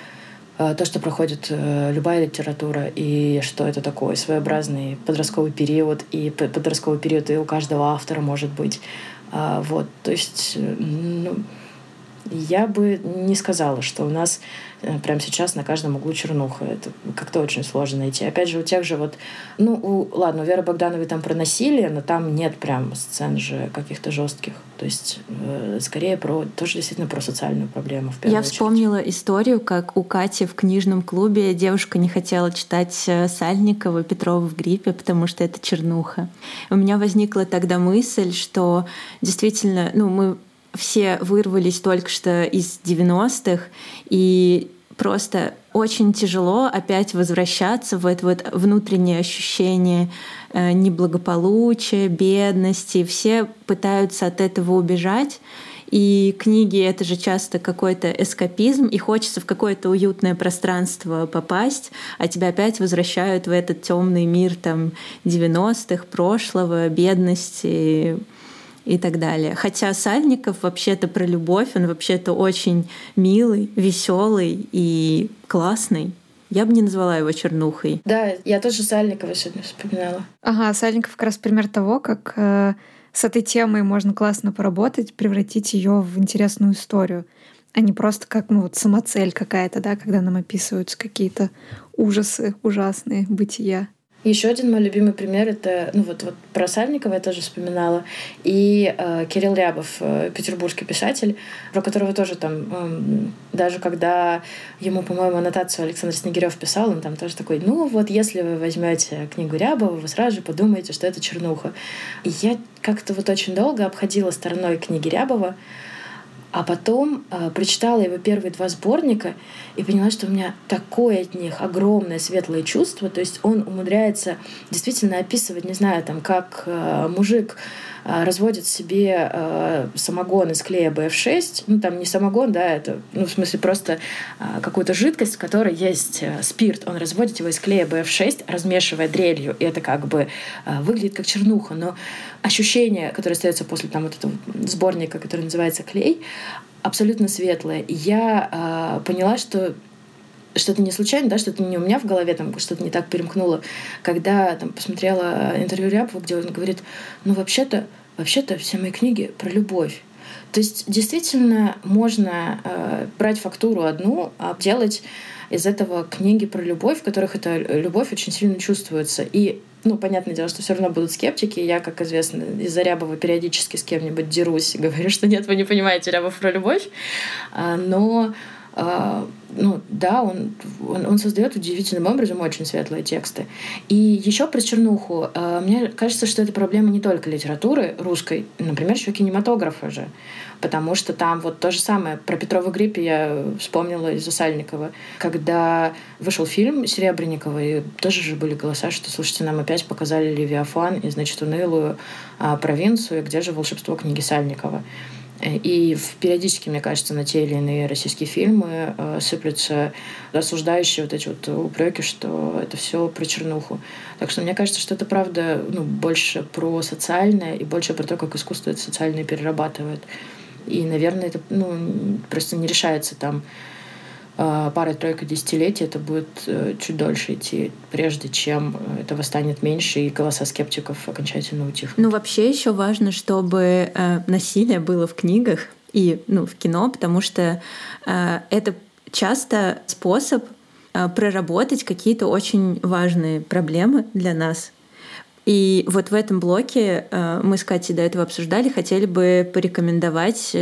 а, то, что проходит э, любая литература, и что это такой своеобразный подростковый период, и подростковый период и у каждого автора может быть. А, вот, то есть, ну, я бы не сказала, что у нас э, прямо сейчас на каждом углу чернуха. Это как-то очень сложно найти. Опять же, у тех же вот... Ну, у, ладно, у Веры Богдановой там про насилие, но там нет прям сцен же каких-то жестких. То есть э, скорее про тоже действительно про социальную проблему. В Я очередь. вспомнила историю, как у Кати в книжном клубе девушка не хотела читать э, Сальникова Петрова в гриппе, потому что это чернуха. У меня возникла тогда мысль, что действительно, ну, мы все вырвались только что из 90-х, и просто очень тяжело опять возвращаться в это вот внутреннее ощущение э, неблагополучия, бедности. Все пытаются от этого убежать. И книги — это же часто какой-то эскапизм, и хочется в какое-то уютное пространство попасть, а тебя опять возвращают в этот темный мир там 90-х, прошлого, бедности, и так далее. Хотя Сальников вообще-то про любовь, он вообще-то очень милый, веселый и классный. Я бы не назвала его чернухой. Да, я тоже Сальникова сегодня вспоминала. Ага, Сальников как раз пример того, как э, с этой темой можно классно поработать, превратить ее в интересную историю, а не просто как ну, вот самоцель какая-то, да, когда нам описываются какие-то ужасы ужасные бытия. Еще один мой любимый пример это, ну вот, вот про Сальникова я тоже вспоминала, и э, Кирилл Рябов, э, петербургский писатель, про которого тоже там, э, даже когда ему, по-моему, аннотацию Александр Снегирев писал, он там тоже такой, ну вот если вы возьмете книгу Рябова, вы сразу же подумаете, что это чернуха. И я как-то вот очень долго обходила стороной книги Рябова, а потом э, прочитала его первые два сборника и поняла, что у меня такое от них огромное светлое чувство. То есть он умудряется действительно описывать, не знаю, там, как э, мужик э, разводит себе э, самогон из клея BF6. Ну, там не самогон, да, это, ну, в смысле, просто э, какую-то жидкость, в которой есть э, спирт. Он разводит его из клея BF6, размешивая дрелью. И это как бы э, выглядит как чернуха. Но ощущение, которое остается после там, вот этого сборника, который называется «Клей», абсолютно светлое. Я э, поняла, что что-то не случайно, да, что-то не у меня в голове, там что-то не так перемкнуло, когда там посмотрела интервью Рябова, где он говорит, ну вообще-то, вообще-то все мои книги про любовь. То есть действительно можно э, брать фактуру одну, а делать из этого книги про любовь, в которых эта любовь очень сильно чувствуется. И ну, понятное дело, что все равно будут скептики. Я, как известно, из-за Рябова периодически с кем-нибудь дерусь и [laughs] говорю, что нет, вы не понимаете Рябов про любовь. А, но ну да, он, он, он создает удивительным образом очень светлые тексты. И еще про чернуху. Э, мне кажется, что это проблема не только литературы русской, например, еще кинематографа же. Потому что там вот то же самое. Про Петрова гриппе я вспомнила из-за Сальникова. Когда вышел фильм Серебренникова, и тоже же были голоса, что, слушайте, нам опять показали Левиафан и, значит, унылую а, провинцию, где же волшебство книги Сальникова. И периодически, мне кажется, на те или иные российские фильмы э, сыплются осуждающие вот эти вот упреки, что это все про чернуху. Так что мне кажется, что это правда ну, больше про социальное и больше про то, как искусство это социальное перерабатывает. И, наверное, это ну, просто не решается там пара-тройка десятилетий, это будет э, чуть дольше идти, прежде чем этого станет меньше, и голоса скептиков окончательно утихнут. Ну, вообще еще важно, чтобы э, насилие было в книгах и ну, в кино, потому что э, это часто способ проработать какие-то очень важные проблемы для нас. И вот в этом блоке мы с Катей до этого обсуждали, хотели бы порекомендовать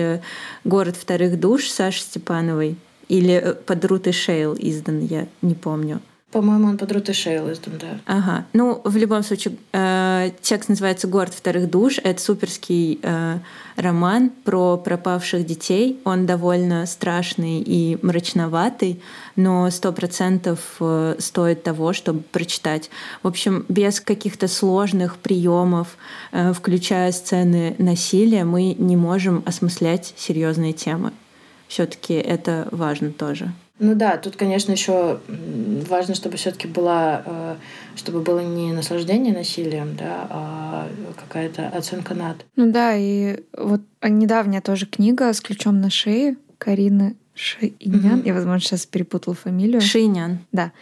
«Город вторых душ» Саши Степановой. Или э, под Рут Шейл издан, я не помню. По-моему, он под Рут Шейл издан, да. Ага. Ну, в любом случае, э, текст называется «Город вторых душ». Это суперский э, роман про пропавших детей. Он довольно страшный и мрачноватый, но сто процентов э, стоит того, чтобы прочитать. В общем, без каких-то сложных приемов, э, включая сцены насилия, мы не можем осмыслять серьезные темы все-таки это важно тоже. Ну да, тут, конечно, еще важно, чтобы все-таки была, э, чтобы было не наслаждение насилием, да, а какая-то оценка над. Ну да, и вот недавняя тоже книга с ключом на шее Карины Шиинян. Угу. Я, возможно, сейчас перепутала фамилию. Шиинян. Да.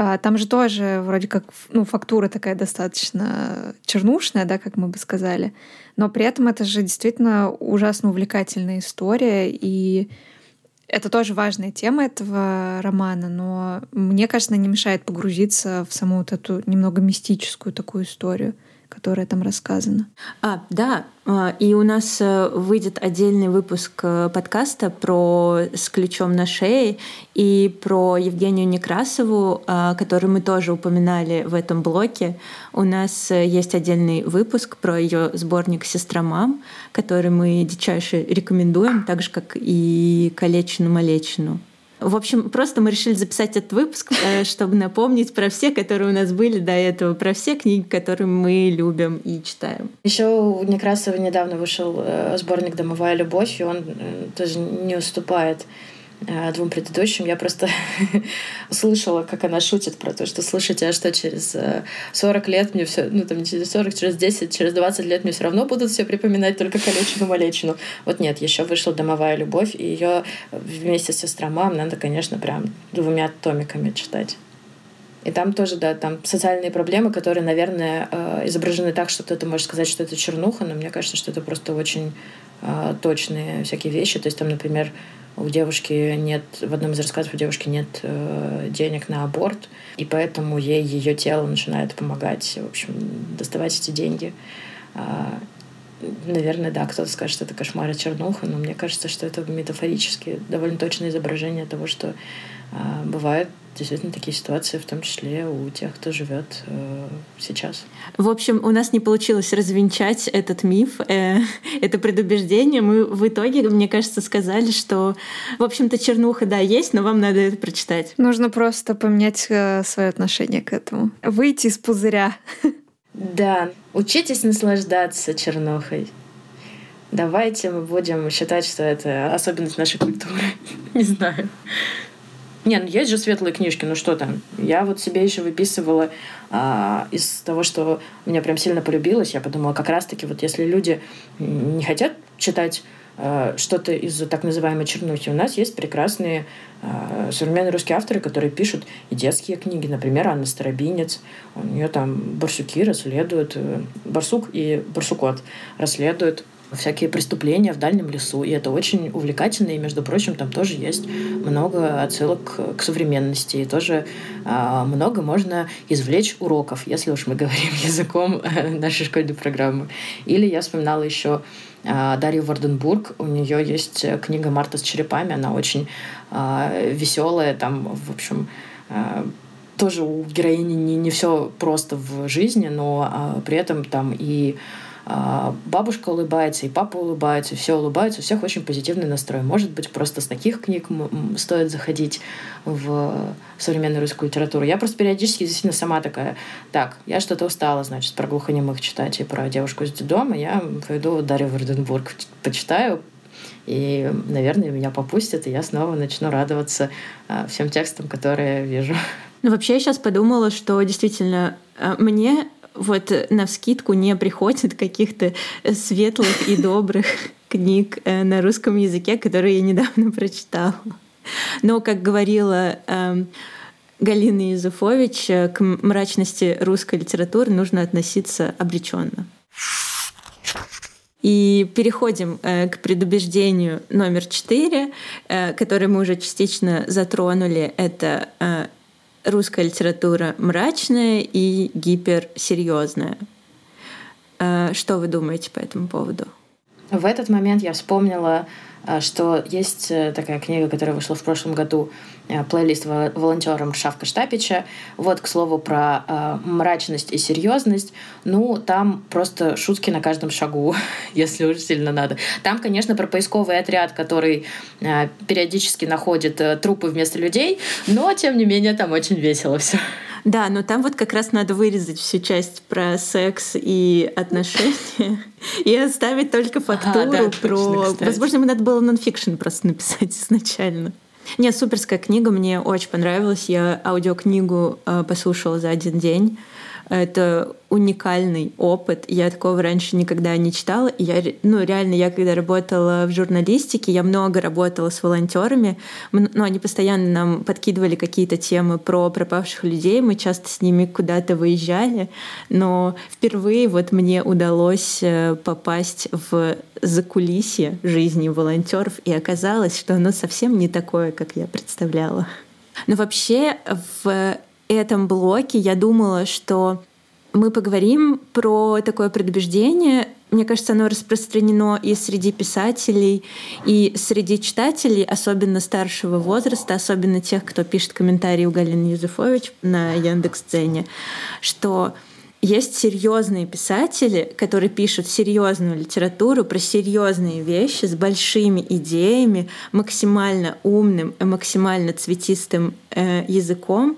А, там же тоже вроде как ну, фактура такая достаточно чернушная, да, как мы бы сказали. Но при этом это же действительно ужасно увлекательная история. И это тоже важная тема этого романа, но мне кажется, она не мешает погрузиться в саму вот эту немного мистическую такую историю которая там рассказана. А, да, а, и у нас э, выйдет отдельный выпуск э, подкаста про «С ключом на шее» и про Евгению Некрасову, а, которую мы тоже упоминали в этом блоке. У нас э, есть отдельный выпуск про ее сборник «Сестра мам», который мы дичайше рекомендуем, так же, как и «Калечину-малечину». В общем, просто мы решили записать этот выпуск, э, [laughs] чтобы напомнить про все, которые у нас были до этого, про все книги, которые мы любим и читаем. Еще у Некрасова недавно вышел э, сборник «Домовая любовь», и он э, тоже не уступает двум предыдущим. Я просто [laughs] слышала, как она шутит про то, что слушайте, а что через 40 э, лет мне все, ну там через 40, через 10, через 20 лет мне все равно будут все припоминать только Калечину Малечину. Вот нет, еще вышла «Домовая любовь», и ее вместе с «Сестра мам» надо, конечно, прям двумя томиками читать. И там тоже, да, там социальные проблемы, которые, наверное, э, изображены так, что кто-то может сказать, что это чернуха, но мне кажется, что это просто очень точные всякие вещи. То есть там, например, у девушки нет, в одном из рассказов у девушки нет э, денег на аборт, и поэтому ей ее тело начинает помогать, в общем, доставать эти деньги. А, наверное, да, кто-то скажет, что это кошмар и чернуха, но мне кажется, что это метафорически довольно точное изображение того, что бывают действительно такие ситуации, в том числе у тех, кто живет э, сейчас. В общем, у нас не получилось развенчать этот миф, э, [laughs] это предубеждение. Мы в итоге, мне кажется, сказали, что, в общем-то, чернуха, да, есть, но вам надо это прочитать. Нужно просто поменять э, свое отношение к этому. Выйти из пузыря. [laughs] Да, учитесь наслаждаться чернухой. Давайте мы будем считать, что это особенность нашей культуры. Не знаю. Не, ну есть же светлые книжки, ну что там? Я вот себе еще выписывала а, из того, что меня прям сильно полюбилось. Я подумала, как раз-таки вот если люди не хотят читать а, что-то из так называемой чернухи, у нас есть прекрасные а, современные русские авторы, которые пишут и детские книги. Например, Анна Старобинец. У нее там барсуки расследуют, э, барсук и барсукот расследуют всякие преступления в дальнем лесу. И это очень увлекательно. И, между прочим, там тоже есть много отсылок к современности. И тоже э, много можно извлечь уроков, если уж мы говорим [laughs] языком э, нашей школьной программы. Или я вспоминала еще э, Дарью Варденбург. У нее есть книга «Марта с черепами». Она очень э, веселая. Там, в общем, э, тоже у героини не, не все просто в жизни, но э, при этом там и а, бабушка улыбается, и папа улыбается, и все улыбаются, у всех очень позитивный настрой. Может быть, просто с таких книг стоит заходить в современную русскую литературу. Я просто периодически действительно сама такая, так, я что-то устала, значит, про глухонемых читать и про девушку из детдома, я пойду Дарью Варденбург почитаю, и, наверное, меня попустят, и я снова начну радоваться а, всем текстам, которые вижу. Ну, вообще, я сейчас подумала, что действительно а, мне вот на вскидку не приходит каких-то светлых и добрых [laughs] книг э, на русском языке, которые я недавно [laughs] прочитала. Но, как говорила эм, Галина Юзефович, э, к мрачности русской литературы нужно относиться обреченно. И переходим э, к предубеждению номер четыре, который мы уже частично затронули. Это русская литература мрачная и гиперсерьезная. Э, что вы думаете по этому поводу? В этот момент я вспомнила, э, что есть э, такая книга, которая вышла в прошлом году плейлист волонтером Шавка Штапича. Вот, к слову, про э, мрачность и серьезность. Ну, там просто шутки на каждом шагу, [laughs] если уж сильно надо. Там, конечно, про поисковый отряд, который э, периодически находит э, трупы вместо людей, но, тем не менее, там очень весело все. Да, но там вот как раз надо вырезать всю часть про секс и отношения и оставить только фактуру а, да, про... Точно, Возможно, ему надо было нонфикшн просто написать [laughs] изначально. Нет, суперская книга, мне очень понравилась. Я аудиокнигу э, послушала за один день. Это уникальный опыт. Я такого раньше никогда не читала. И я, ну, реально, я когда работала в журналистике, я много работала с волонтерами. Ну, они постоянно нам подкидывали какие-то темы про пропавших людей. Мы часто с ними куда-то выезжали. Но впервые вот мне удалось э, попасть в закулисье жизни волонтеров, и оказалось, что оно совсем не такое, как я представляла. Но вообще в этом блоке я думала, что мы поговорим про такое предубеждение. Мне кажется, оно распространено и среди писателей, и среди читателей, особенно старшего возраста, особенно тех, кто пишет комментарии у Галины Юзефович на Яндекс.Дзене, что есть серьезные писатели, которые пишут серьезную литературу про серьезные вещи с большими идеями, максимально умным максимально цветистым э, языком,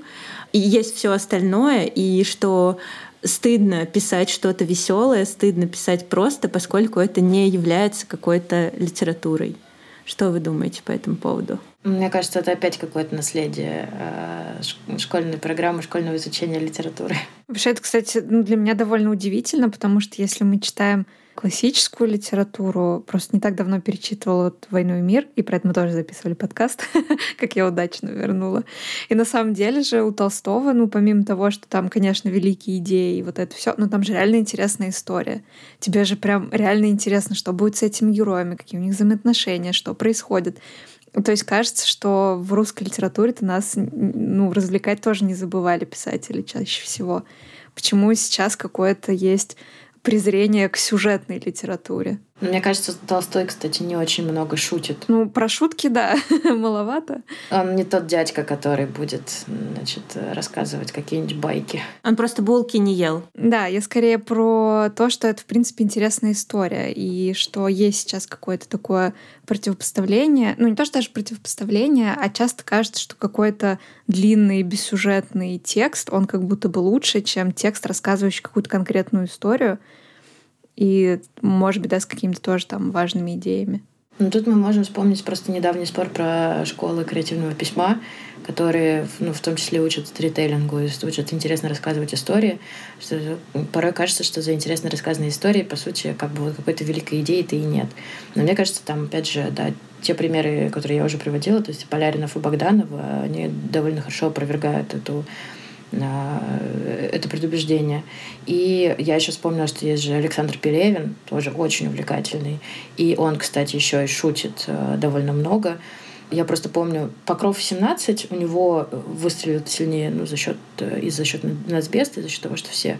и есть все остальное, и что стыдно писать что-то веселое, стыдно писать просто, поскольку это не является какой-то литературой. Что вы думаете по этому поводу? Мне кажется, это опять какое-то наследие э, школьной программы, школьного изучения литературы. Вообще, это, кстати, ну, для меня довольно удивительно, потому что если мы читаем классическую литературу. Просто не так давно перечитывала вот «Войну и мир», и про это мы тоже записывали подкаст, [laughs] как я удачно вернула. И на самом деле же у Толстого, ну, помимо того, что там, конечно, великие идеи и вот это все, но там же реально интересная история. Тебе же прям реально интересно, что будет с этими героями, какие у них взаимоотношения, что происходит. То есть кажется, что в русской литературе-то нас ну, развлекать тоже не забывали писатели чаще всего. Почему сейчас какое-то есть презрение к сюжетной литературе. Мне кажется, Толстой, кстати, не очень много шутит. Ну, про шутки, да, [laughs] маловато. Он не тот дядька, который будет, значит, рассказывать какие-нибудь байки. Он просто булки не ел. Да, я скорее про то, что это, в принципе, интересная история, и что есть сейчас какое-то такое противопоставление. Ну, не то, что даже противопоставление, а часто кажется, что какой-то длинный бессюжетный текст, он как будто бы лучше, чем текст, рассказывающий какую-то конкретную историю и, может быть, да, с какими-то тоже там важными идеями. Ну, тут мы можем вспомнить просто недавний спор про школы креативного письма, которые, ну, в том числе учат сторителлингу, учат интересно рассказывать истории. Что порой кажется, что за интересно рассказанные истории, по сути, как бы какой-то великой идеи-то и нет. Но мне кажется, там, опять же, да, те примеры, которые я уже приводила, то есть Поляринов и Богданова, они довольно хорошо опровергают эту это предубеждение. И я еще вспомнила, что есть же Александр Пелевин, тоже очень увлекательный. И он, кстати, еще и шутит э, довольно много. Я просто помню, Покров 17 у него выстрелил сильнее ну, за счет, э, и за счет Нацбеста, и за счет того, что все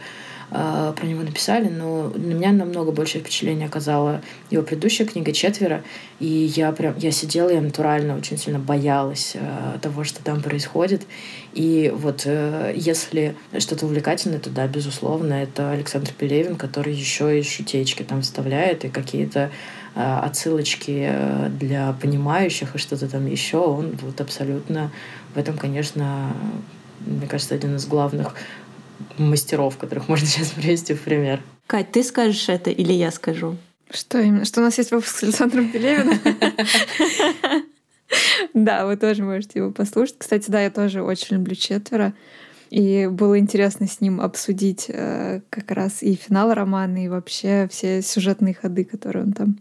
э, про него написали, но на меня намного больше впечатление оказала его предыдущая книга «Четверо», и я прям, я сидела, я натурально очень сильно боялась э, того, что там происходит, и вот э, если что-то увлекательное, то да, безусловно, это Александр Пелевин, который еще и шутечки там вставляет, и какие-то э, отсылочки э, для понимающих и что-то там еще, он вот абсолютно в этом, конечно, мне кажется, один из главных мастеров, которых [laughs] можно сейчас привести в пример. Кать, ты скажешь это или я скажу? Что именно? Что у нас есть выпуск с Александром Пелевиным? [laughs] [laughs] Да, вы тоже можете его послушать. Кстати, да, я тоже очень люблю четверо. И было интересно с ним обсудить э, как раз и финал романа, и вообще все сюжетные ходы, которые он там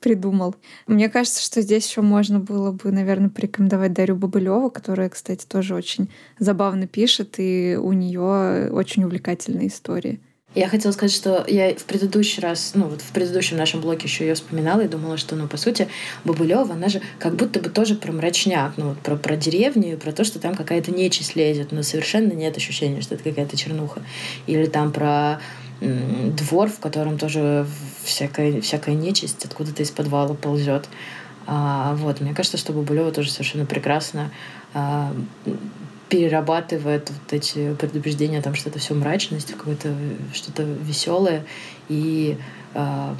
придумал. Мне кажется, что здесь еще можно было бы, наверное, порекомендовать Дарью Бабылеву, которая, кстати, тоже очень забавно пишет, и у нее очень увлекательные истории. Я хотела сказать, что я в предыдущий раз, ну вот в предыдущем нашем блоке еще ее вспоминала и думала, что, ну, по сути, Бабылева, она же как будто бы тоже про мрачняк, ну, вот про, про деревню, про то, что там какая-то нечисть лезет, но совершенно нет ощущения, что это какая-то чернуха. Или там про двор, в котором тоже всякая, всякая нечисть откуда-то из подвала ползет. А, вот, мне кажется, что Бабулева тоже совершенно прекрасно а, перерабатывает вот эти предубеждения, там что-то все мрачность, какое-то что-то веселое и э,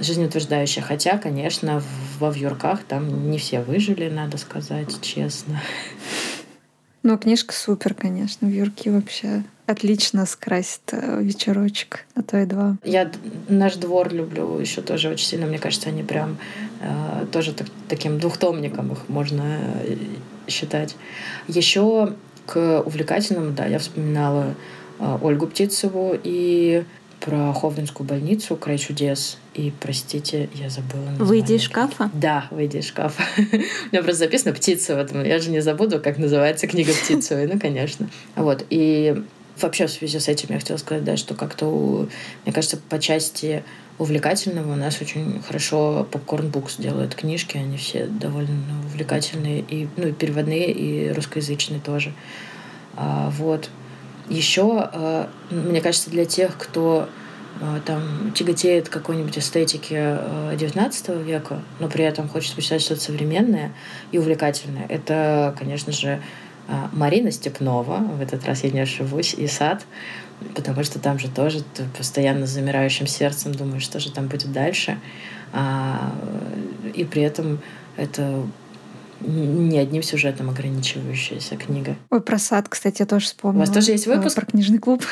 жизнеутверждающее. Хотя, конечно, во вьюрках там не все выжили, надо сказать честно. Ну, книжка супер, конечно. Вьюрки вообще отлично скрасит э, вечерочек, а то и два. Я наш двор люблю еще тоже очень сильно. Мне кажется, они прям э, тоже так, таким двухтомником их можно э, считать. Еще к увлекательному, да, я вспоминала э, Ольгу Птицеву и про Ховдинскую больницу, край чудес. И, простите, я забыла название. Выйди из шкафа? Да, выйди из шкафа. [laughs] У меня просто записано «Птица». Вот, я же не забуду, как называется книга «Птица». Ну, конечно. Вот. И вообще в связи с этим я хотела сказать, да, что как-то, мне кажется, по части увлекательного. У нас очень хорошо Popcorn Books делают книжки, они все довольно увлекательные, и, ну, и переводные, и русскоязычные тоже. А, вот. Еще, а, мне кажется, для тех, кто а, там тяготеет какой-нибудь эстетики XIX века, но при этом хочет почитать что-то современное и увлекательное, это, конечно же, Марина Степнова, в этот раз я не ошибусь, и сад, потому что там же тоже ты постоянно с замирающим сердцем думаешь, что же там будет дальше. И при этом это не одним сюжетом ограничивающаяся книга. Ой, про сад, кстати, я тоже вспомнила. У вас тоже есть выпуск? Про книжный клуб.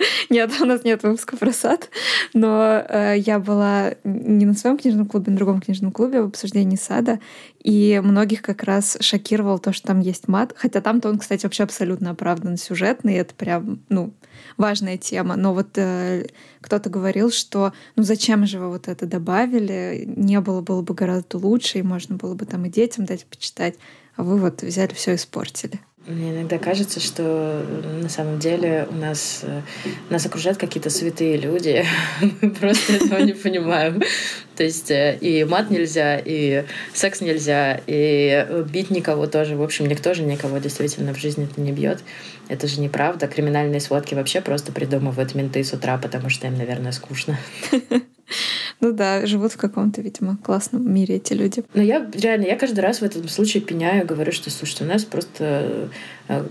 [laughs] Нет, у нас нет выпуска про сад, но э, я была не на своем книжном клубе, на другом книжном клубе в обсуждении сада, и многих как раз шокировало то, что там есть мат, хотя там-то он, кстати, вообще абсолютно оправдан сюжетный, это прям, ну, важная тема. Но вот э, кто-то говорил, что ну зачем же вы вот это добавили, не было было бы гораздо лучше, и можно было бы там и детям дать почитать, а вы вот взяли все испортили. Мне иногда кажется, что на самом деле у нас э, нас окружают какие-то святые люди. [laughs] Мы просто этого не понимаем. То есть э, и мат нельзя, и секс нельзя, и бить никого тоже. В общем, никто же никого действительно в жизни это не бьет. Это же неправда. Криминальные сводки вообще просто придумывают менты с утра, потому что им, наверное, скучно. Ну да, живут в каком-то, видимо, классном мире эти люди. Но я реально, я каждый раз в этом случае пеняю, говорю, что, слушайте, у нас просто э,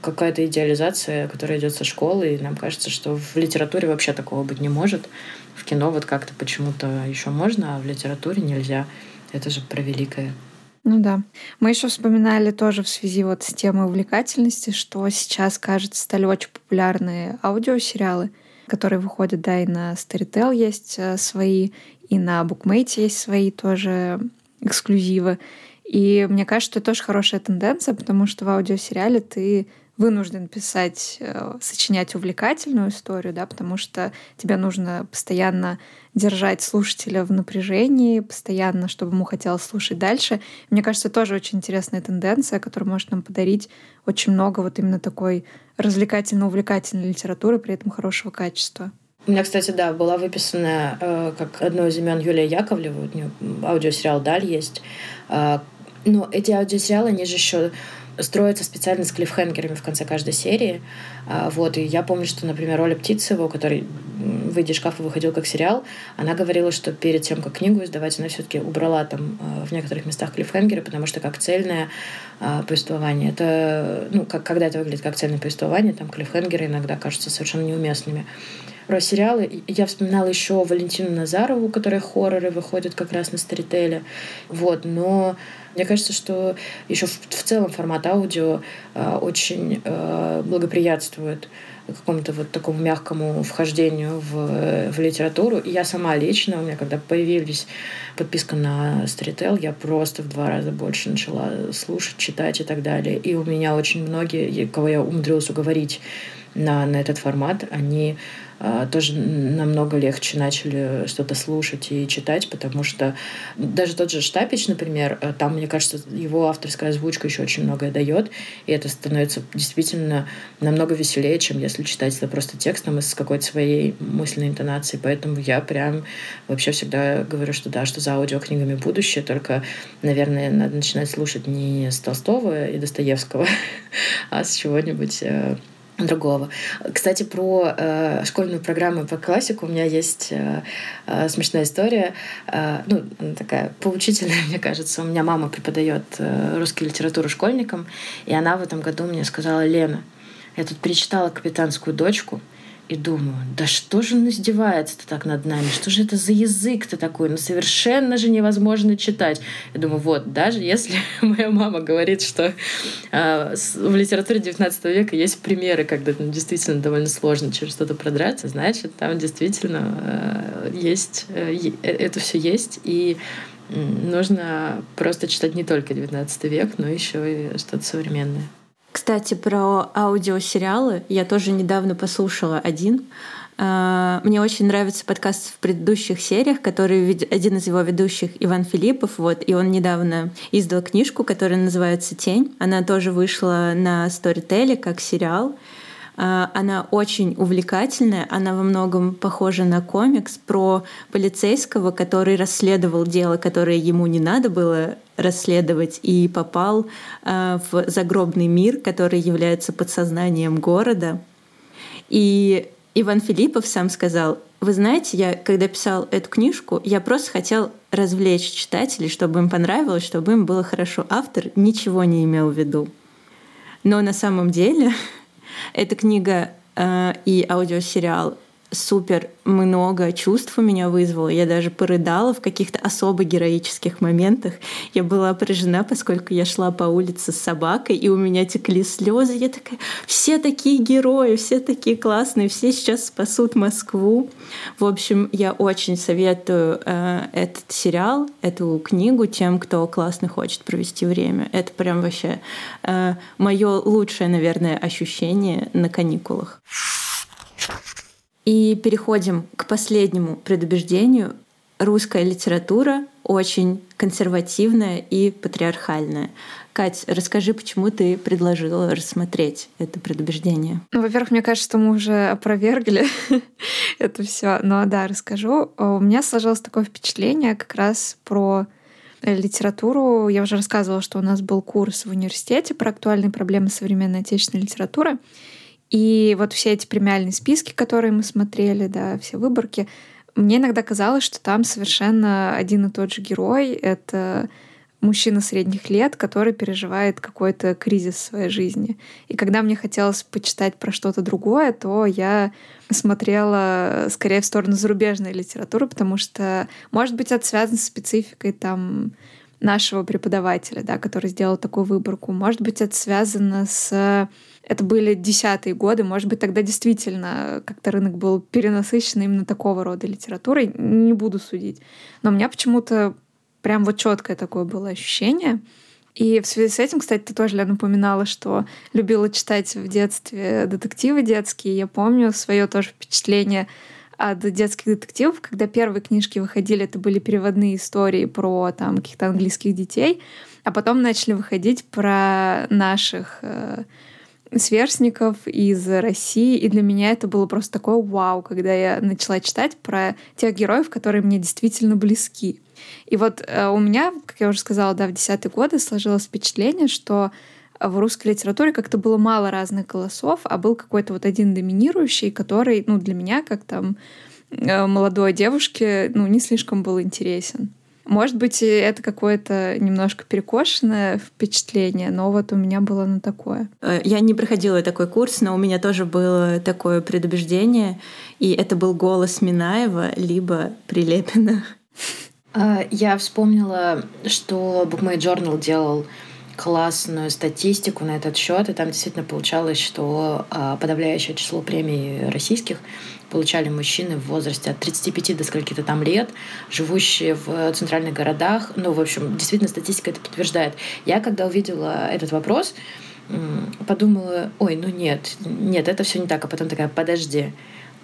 какая-то идеализация, которая идет со школы, и нам кажется, что в литературе вообще такого быть не может. В кино вот как-то почему-то еще можно, а в литературе нельзя. Это же про великое. Ну да. Мы еще вспоминали тоже в связи вот с темой увлекательности, что сейчас, кажется, стали очень популярные аудиосериалы которые выходят, да, и на Storytel есть э, свои, и на Bookmate есть свои тоже эксклюзивы. И мне кажется, это тоже хорошая тенденция, потому что в аудиосериале ты вынужден писать, э, сочинять увлекательную историю, да, потому что тебе нужно постоянно держать слушателя в напряжении, постоянно, чтобы ему хотелось слушать дальше. Мне кажется, тоже очень интересная тенденция, которая может нам подарить очень много вот именно такой развлекательно-увлекательной литературы, при этом хорошего качества. У меня, кстати, да, была выписана э, как одно из имен Юлия Яковлева, у нее аудиосериал «Даль» есть. Э, но эти аудиосериалы, они же еще строится специально с клиффхенгерами в конце каждой серии. А, вот, и я помню, что, например, Оля Птицева, у которой «Выйди из шкафа» выходил как сериал, она говорила, что перед тем, как книгу издавать, она все таки убрала там а, в некоторых местах клиффхенгеры, потому что как цельное а, повествование, это, ну, как, когда это выглядит как цельное повествование, там клиффхенгеры иногда кажутся совершенно неуместными про сериалы. Я вспоминала еще Валентину Назарову, которая хорроры выходит как раз на Старителе. Вот, но мне кажется, что еще в, в целом формат аудио э, очень э, благоприятствует какому-то вот такому мягкому вхождению в, в литературу. И я сама лично, у меня когда появились подписка на Storytel, я просто в два раза больше начала слушать, читать и так далее. И у меня очень многие, кого я умудрилась уговорить на, на этот формат, они а, тоже намного легче начали что-то слушать и читать, потому что даже тот же Штапич, например, э, там, мне кажется, его авторская озвучка еще очень многое дает, и это становится действительно намного веселее, чем если читать это просто текстом и с какой-то своей мысленной интонацией. Поэтому я прям вообще всегда говорю, что да, что за аудиокнигами будущее, только, наверное, надо начинать слушать не с Толстого и Достоевского, [laughs] а с чего-нибудь э, другого. Кстати, про э, школьную программу по классику у меня есть э, э, смешная история, э, ну, такая поучительная, [laughs] мне кажется. У меня мама преподает э, русскую литературу школьникам, и она в этом году мне сказала, Лена, я тут перечитала «Капитанскую дочку», и думаю, да что же он издевается-то так над нами? Что же это за язык-то такой? Ну, совершенно же невозможно читать. Я думаю, вот, даже если [laughs] моя мама говорит, что э, в литературе 19 века есть примеры, когда ну, действительно довольно сложно через что-то продраться, значит, там действительно э, есть, э, э это все есть, и нужно просто читать не только 19 век, но еще и что-то современное. Кстати, про аудиосериалы я тоже недавно послушала один. А, мне очень нравится подкаст в предыдущих сериях, который один из его ведущих Иван Филиппов, вот, и он недавно издал книжку, которая называется «Тень». Она тоже вышла на Storytel как сериал. А, она очень увлекательная, она во многом похожа на комикс про полицейского, который расследовал дело, которое ему не надо было расследовать, и попал а, в загробный мир, который является подсознанием города. И Иван Филиппов сам сказал, вы знаете, я когда писал эту книжку, я просто хотел развлечь читателей, чтобы им понравилось, чтобы им было хорошо. Автор ничего не имел в виду. Но на самом деле эта книга э, и аудиосериал супер много чувств у меня вызвало. Я даже порыдала в каких-то особо героических моментах. Я была поражена, поскольку я шла по улице с собакой, и у меня текли слезы. Я такая, все такие герои, все такие классные, все сейчас спасут Москву. В общем, я очень советую э, этот сериал, эту книгу тем, кто классно хочет провести время. Это прям вообще э, мое лучшее, наверное, ощущение на каникулах. И переходим к последнему предубеждению. Русская литература очень консервативная и патриархальная. Кать, расскажи, почему ты предложила рассмотреть это предубеждение? Ну, во-первых, мне кажется, что мы уже опровергли [laughs] это все. Но да, расскажу. У меня сложилось такое впечатление как раз про литературу. Я уже рассказывала, что у нас был курс в университете про актуальные проблемы современной отечественной литературы. И вот все эти премиальные списки, которые мы смотрели, да, все выборки, мне иногда казалось, что там совершенно один и тот же герой. Это мужчина средних лет, который переживает какой-то кризис в своей жизни. И когда мне хотелось почитать про что-то другое, то я смотрела скорее в сторону зарубежной литературы, потому что, может быть, это связано с спецификой там нашего преподавателя, да, который сделал такую выборку. Может быть, это связано с это были десятые годы, может быть, тогда действительно как-то рынок был перенасыщен именно такого рода литературой, не буду судить. Но у меня почему-то прям вот четкое такое было ощущение. И в связи с этим, кстати, ты тоже, Лена, упоминала, что любила читать в детстве детективы детские. Я помню свое тоже впечатление от детских детективов, когда первые книжки выходили, это были переводные истории про там каких-то английских детей, а потом начали выходить про наших э, сверстников из России, и для меня это было просто такое вау, когда я начала читать про тех героев, которые мне действительно близки. И вот э, у меня, как я уже сказала, да, в десятые годы сложилось впечатление, что в русской литературе как-то было мало разных голосов, а был какой-то вот один доминирующий, который, ну, для меня, как там э, молодой девушке, ну, не слишком был интересен. Может быть, это какое-то немножко перекошенное впечатление, но вот у меня было на такое. Э, я не проходила такой курс, но у меня тоже было такое предубеждение, и это был голос Минаева либо Прилепина. А, я вспомнила, что Bookmate Journal делал классную статистику на этот счет, и там действительно получалось, что а, подавляющее число премий российских получали мужчины в возрасте от 35 до скольки-то там лет, живущие в центральных городах. Ну, в общем, действительно, статистика это подтверждает. Я, когда увидела этот вопрос, подумала, ой, ну нет, нет, это все не так, а потом такая, подожди,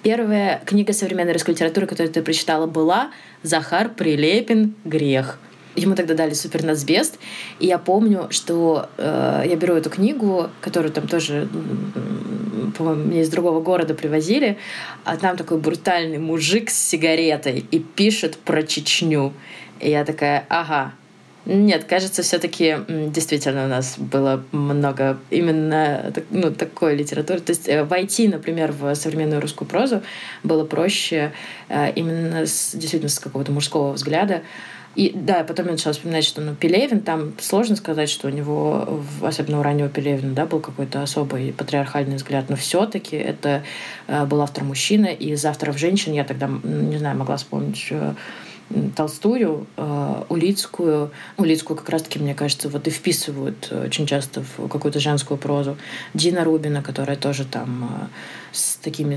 Первая книга современной русской литературы, которую ты прочитала, была «Захар Прилепин. Грех». Ему тогда дали супер нацбест. И я помню, что э, я беру эту книгу, которую там тоже, по-моему, мне из другого города привозили, а там такой брутальный мужик с сигаретой и пишет про Чечню. И я такая, ага, нет, кажется, все-таки действительно у нас было много именно ну, такой литературы. То есть э, войти, например, в современную русскую прозу было проще э, именно с, действительно с какого-то мужского взгляда. И да, потом я начала вспоминать, что ну, Пелевин, там сложно сказать, что у него, особенно у раннего Пелевина, да, был какой-то особый патриархальный взгляд, но все-таки это э, был автор мужчина, и из авторов женщин я тогда, не знаю, могла вспомнить Толстую, э, Улицкую. Улицкую как раз-таки, мне кажется, вот и вписывают очень часто в какую-то женскую прозу. Дина Рубина, которая тоже там э, с такими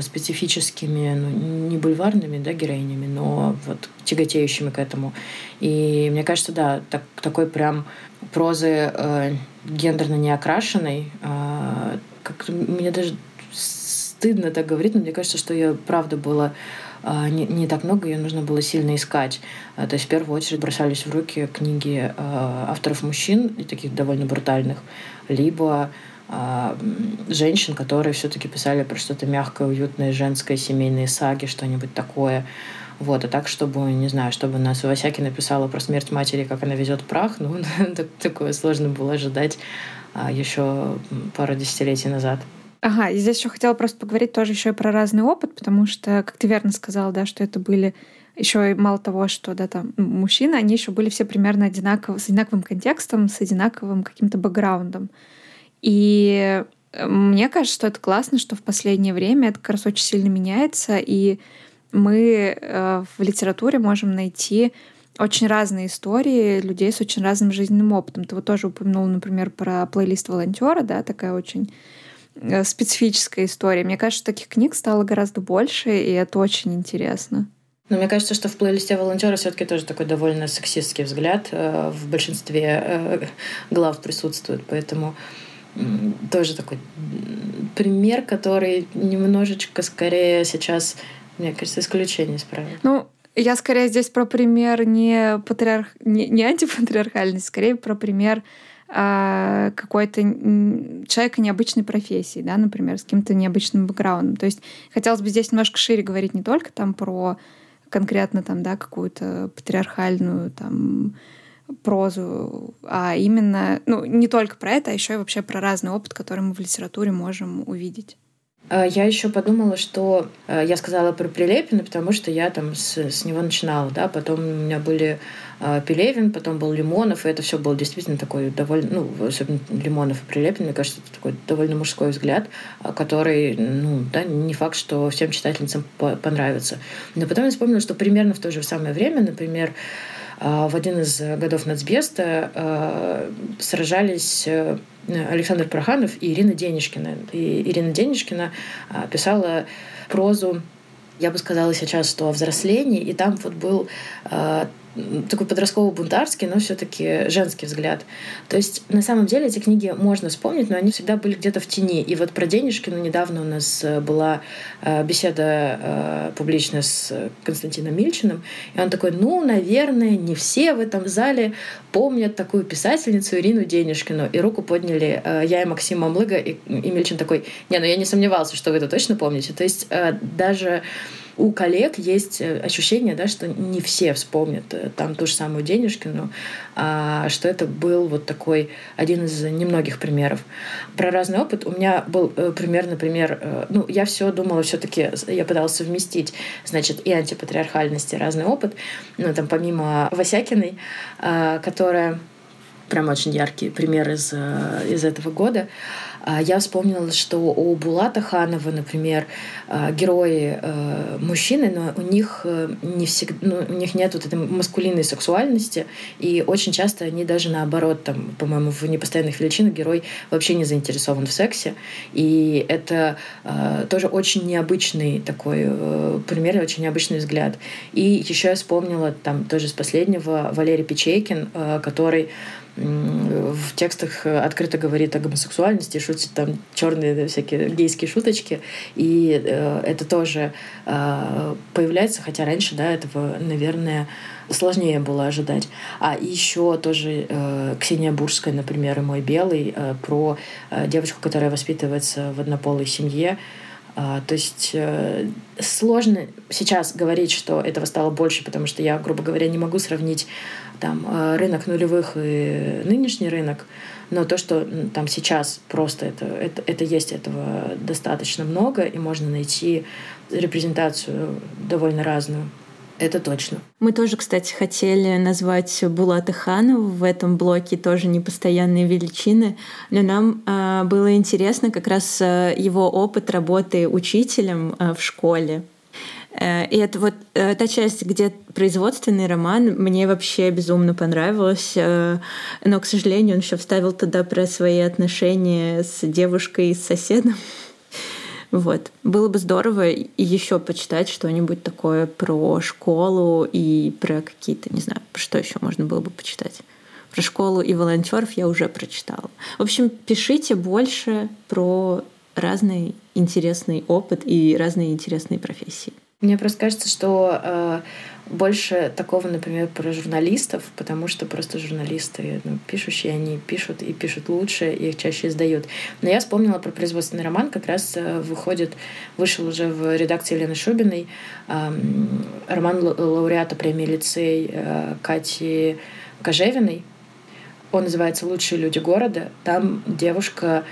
специфическими, ну, не бульварными да, героинями, но вот тяготеющими к этому. И мне кажется, да, так, такой прям прозы э, гендерно неокрашенной, э, как мне даже стыдно так говорить, но мне кажется, что ее правда было а, не, не так много, ее нужно было сильно искать. А, то есть в первую очередь бросались в руки книги авторов мужчин, и таких довольно брутальных, либо женщин, которые все-таки писали про что-то мягкое, уютное, женское, семейные саги, что-нибудь такое. Вот, а так, чтобы, не знаю, чтобы нас Васяки написала про смерть матери, как она везет прах, ну, [laughs] такое сложно было ожидать еще пару десятилетий назад. Ага, и здесь еще хотела просто поговорить тоже еще и про разный опыт, потому что, как ты верно сказала, да, что это были еще и мало того, что да, там мужчины, они еще были все примерно одинаково, с одинаковым контекстом, с одинаковым каким-то бэкграундом. И э, мне кажется, что это классно, что в последнее время это как раз очень сильно меняется, и мы э, в литературе можем найти очень разные истории людей с очень разным жизненным опытом. Ты вот тоже упомянул, например, про плейлист волонтера, да, такая очень Э, специфическая история. Мне кажется, таких книг стало гораздо больше, и это очень интересно. Но мне кажется, что в плейлисте волонтера все-таки тоже такой довольно сексистский взгляд в большинстве глав присутствует, поэтому тоже такой пример, который немножечко скорее сейчас, мне кажется, исключение из правил. Ну, я скорее здесь про пример не, патриарх... не, не антипатриархальный, скорее про пример а, какой-то человека необычной профессии, да, например, с каким-то необычным бэкграундом. То есть хотелось бы здесь немножко шире говорить не только там про конкретно там, да, какую-то патриархальную там прозу, а именно, ну, не только про это, а еще и вообще про разный опыт, который мы в литературе можем увидеть. А, я еще подумала, что а, я сказала про Прилепина, потому что я там с, с него начинала, да, потом у меня были э, Пелевин, потом был Лимонов, и это все было действительно такой довольно, ну, особенно Лимонов и Прилепин, мне кажется, это такой довольно мужской взгляд, который, ну, да, не факт, что всем читательницам понравится. Но потом я вспомнила, что примерно в то же самое время, например, в один из годов нацбеста сражались Александр Проханов и Ирина Денежкина. И Ирина Денежкина а, писала прозу я бы сказала сейчас, что о взрослении, и там вот был а, такой подростково-бунтарский, но все-таки женский взгляд. То есть на самом деле эти книги можно вспомнить, но они всегда были где-то в тени. И вот про Денежкину недавно у нас э, была э, беседа э, публичная с Константином Мильчиным, и он такой, ну, наверное, не все в этом зале помнят такую писательницу Ирину Денежкину. И руку подняли я и Максим Мамлыга, и, и Мильчин такой, не, ну я не сомневался, что вы это точно помните. То есть даже у коллег есть э, ощущение, да, что не все вспомнят э, там ту же самую Денежкину, а что это был вот такой один из немногих примеров. Про разный опыт у меня был э, пример, например, ну, я все думала все-таки, я пыталась совместить, значит, и антипатриархальность, и разный опыт, ну, там, помимо Васякиной, которая прям очень яркий пример из, из этого года. А, я вспомнила, что у Булата Ханова, например, а, герои э, мужчины, но у них э, не всегда, ну, у них нет вот этой маскулинной сексуальности, и очень часто они даже наоборот, там, по-моему, в непостоянных величинах герой вообще не заинтересован в сексе, и это э, тоже очень необычный такой пример, очень необычный взгляд. И еще я вспомнила там тоже с последнего Валерий Печейкин, который в текстах открыто говорит о гомосексуальности, шутит там черные всякие гейские шуточки, и э, это тоже э, появляется, хотя раньше, да, этого, наверное, сложнее было ожидать. А еще тоже э, Ксения Бурская, например, и «Мой белый», э, про э, девочку, которая воспитывается в однополой семье, а, то есть э, сложно сейчас говорить, что этого стало больше, потому что я, грубо говоря, не могу сравнить там э, рынок нулевых и нынешний рынок, но то, что там сейчас просто это, это, это есть этого достаточно много, и можно найти репрезентацию довольно разную. Это точно. Мы тоже, кстати, хотели назвать Булата Ханова в этом блоке тоже непостоянные величины, но нам э, было интересно как раз э, его опыт работы учителем э, в школе. Э, и это вот э, та часть, где производственный роман, мне вообще безумно понравилась. Э, но, к сожалению, он еще вставил туда про свои отношения с девушкой и с соседом. [laughs] Вот. Было бы здорово еще почитать что-нибудь такое про школу и про какие-то, не знаю, что еще можно было бы почитать. Про школу и волонтеров я уже прочитала. В общем, пишите больше про разный интересный опыт и разные интересные профессии. Мне просто кажется, что э, больше такого, например, про журналистов, потому что просто журналисты ну, пишущие, они пишут и пишут лучше, и их чаще издают. Но я вспомнила про производственный роман, как раз э, выходит, вышел уже в редакции Елены Шубиной э, роман лауреата премии лицей э, Кати Кожевиной. Он называется «Лучшие люди города». Там девушка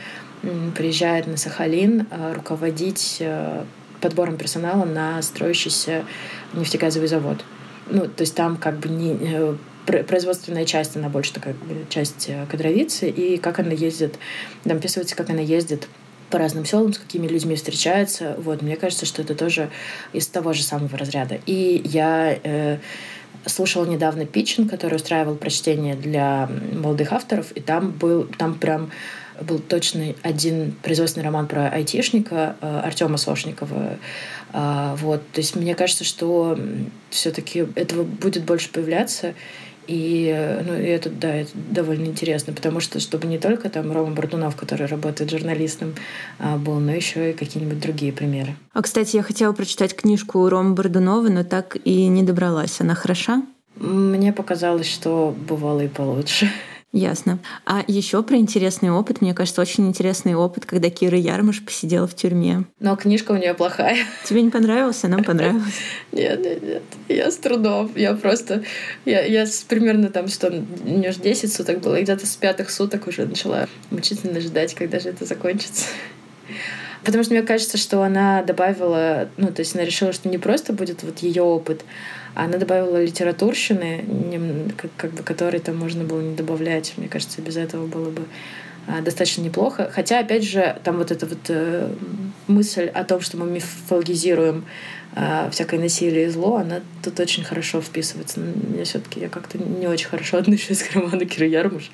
приезжает на Сахалин э, руководить э, подбором персонала на строящийся нефтегазовый завод. Ну, то есть там как бы не э, производственная часть, она больше такая часть э, кадровицы, и как она ездит, там описывается, как она ездит по разным селам, с какими людьми встречается. Вот, мне кажется, что это тоже из того же самого разряда. И я э, слушала недавно питчин, который устраивал прочтение для молодых авторов, и там был, там прям был точно один производственный роман про айтишника э, Артема Сошникова. А, вот, то есть мне кажется, что все-таки этого будет больше появляться. И, ну, и это, да, это довольно интересно, потому что, чтобы не только там Рома Бардунов, который работает журналистом, а, был, но еще и какие-нибудь другие примеры. А, кстати, я хотела прочитать книжку Рома Бардунова, но так и не добралась. Она хороша? Мне показалось, что бывало и получше. Ясно. А еще про интересный опыт. Мне кажется, очень интересный опыт, когда Кира Ярмаш посидела в тюрьме. Но книжка у нее плохая. Тебе не понравился? Нам понравилось. [laughs] Нет, нет, нет. Я с трудом. Я просто... Я, я примерно там, что у нее же 10 суток было, где-то с пятых суток уже начала мучительно ждать, когда же это закончится. Потому что мне кажется, что она добавила, ну, то есть она решила, что не просто будет вот ее опыт, она добавила литературщины, как, как бы, которые там можно было не добавлять. Мне кажется, без этого было бы а, достаточно неплохо. Хотя, опять же, там вот эта вот э, мысль о том, что мы мифологизируем э, всякое насилие и зло, она тут очень хорошо вписывается. Мне все таки я как-то не очень хорошо [laughs] отношусь к роману Киры Ярмуш.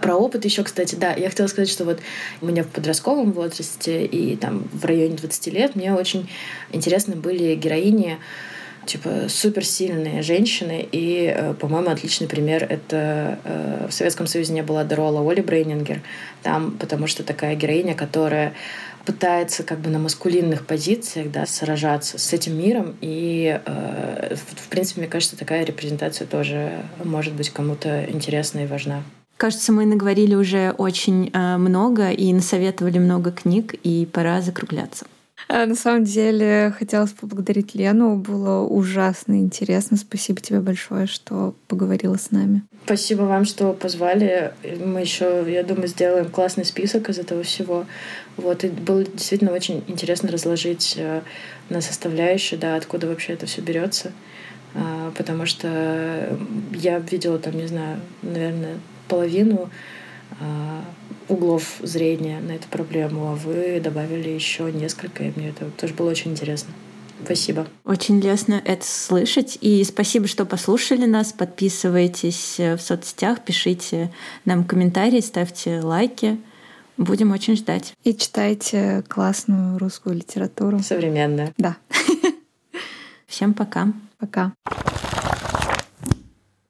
Про опыт еще, кстати, да, я хотела сказать, что вот у меня в подростковом возрасте и там в районе 20 лет мне очень интересны были героини типа суперсильные женщины. И, э, по-моему, отличный пример — это э, в Советском Союзе не было Дорола Оли Брейнингер. Там, потому что такая героиня, которая пытается как бы на маскулинных позициях да, сражаться с этим миром. И, э, в принципе, мне кажется, такая репрезентация тоже может быть кому-то интересна и важна. Кажется, мы наговорили уже очень много и насоветовали много книг, и пора закругляться. А, на самом деле, хотелось поблагодарить Лену. Было ужасно интересно. Спасибо тебе большое, что поговорила с нами. Спасибо вам, что позвали. Мы еще, я думаю, сделаем классный список из этого всего. Вот, и было действительно очень интересно разложить э, на составляющие, да, откуда вообще это все берется. А, потому что я видела там, не знаю, наверное, половину углов зрения на эту проблему, а вы добавили еще несколько, и мне это тоже было очень интересно. Спасибо. Очень лестно это слышать. И спасибо, что послушали нас. Подписывайтесь в соцсетях, пишите нам комментарии, ставьте лайки. Будем очень ждать. И читайте классную русскую литературу. Современную. Да. [laughs] Всем пока. Пока.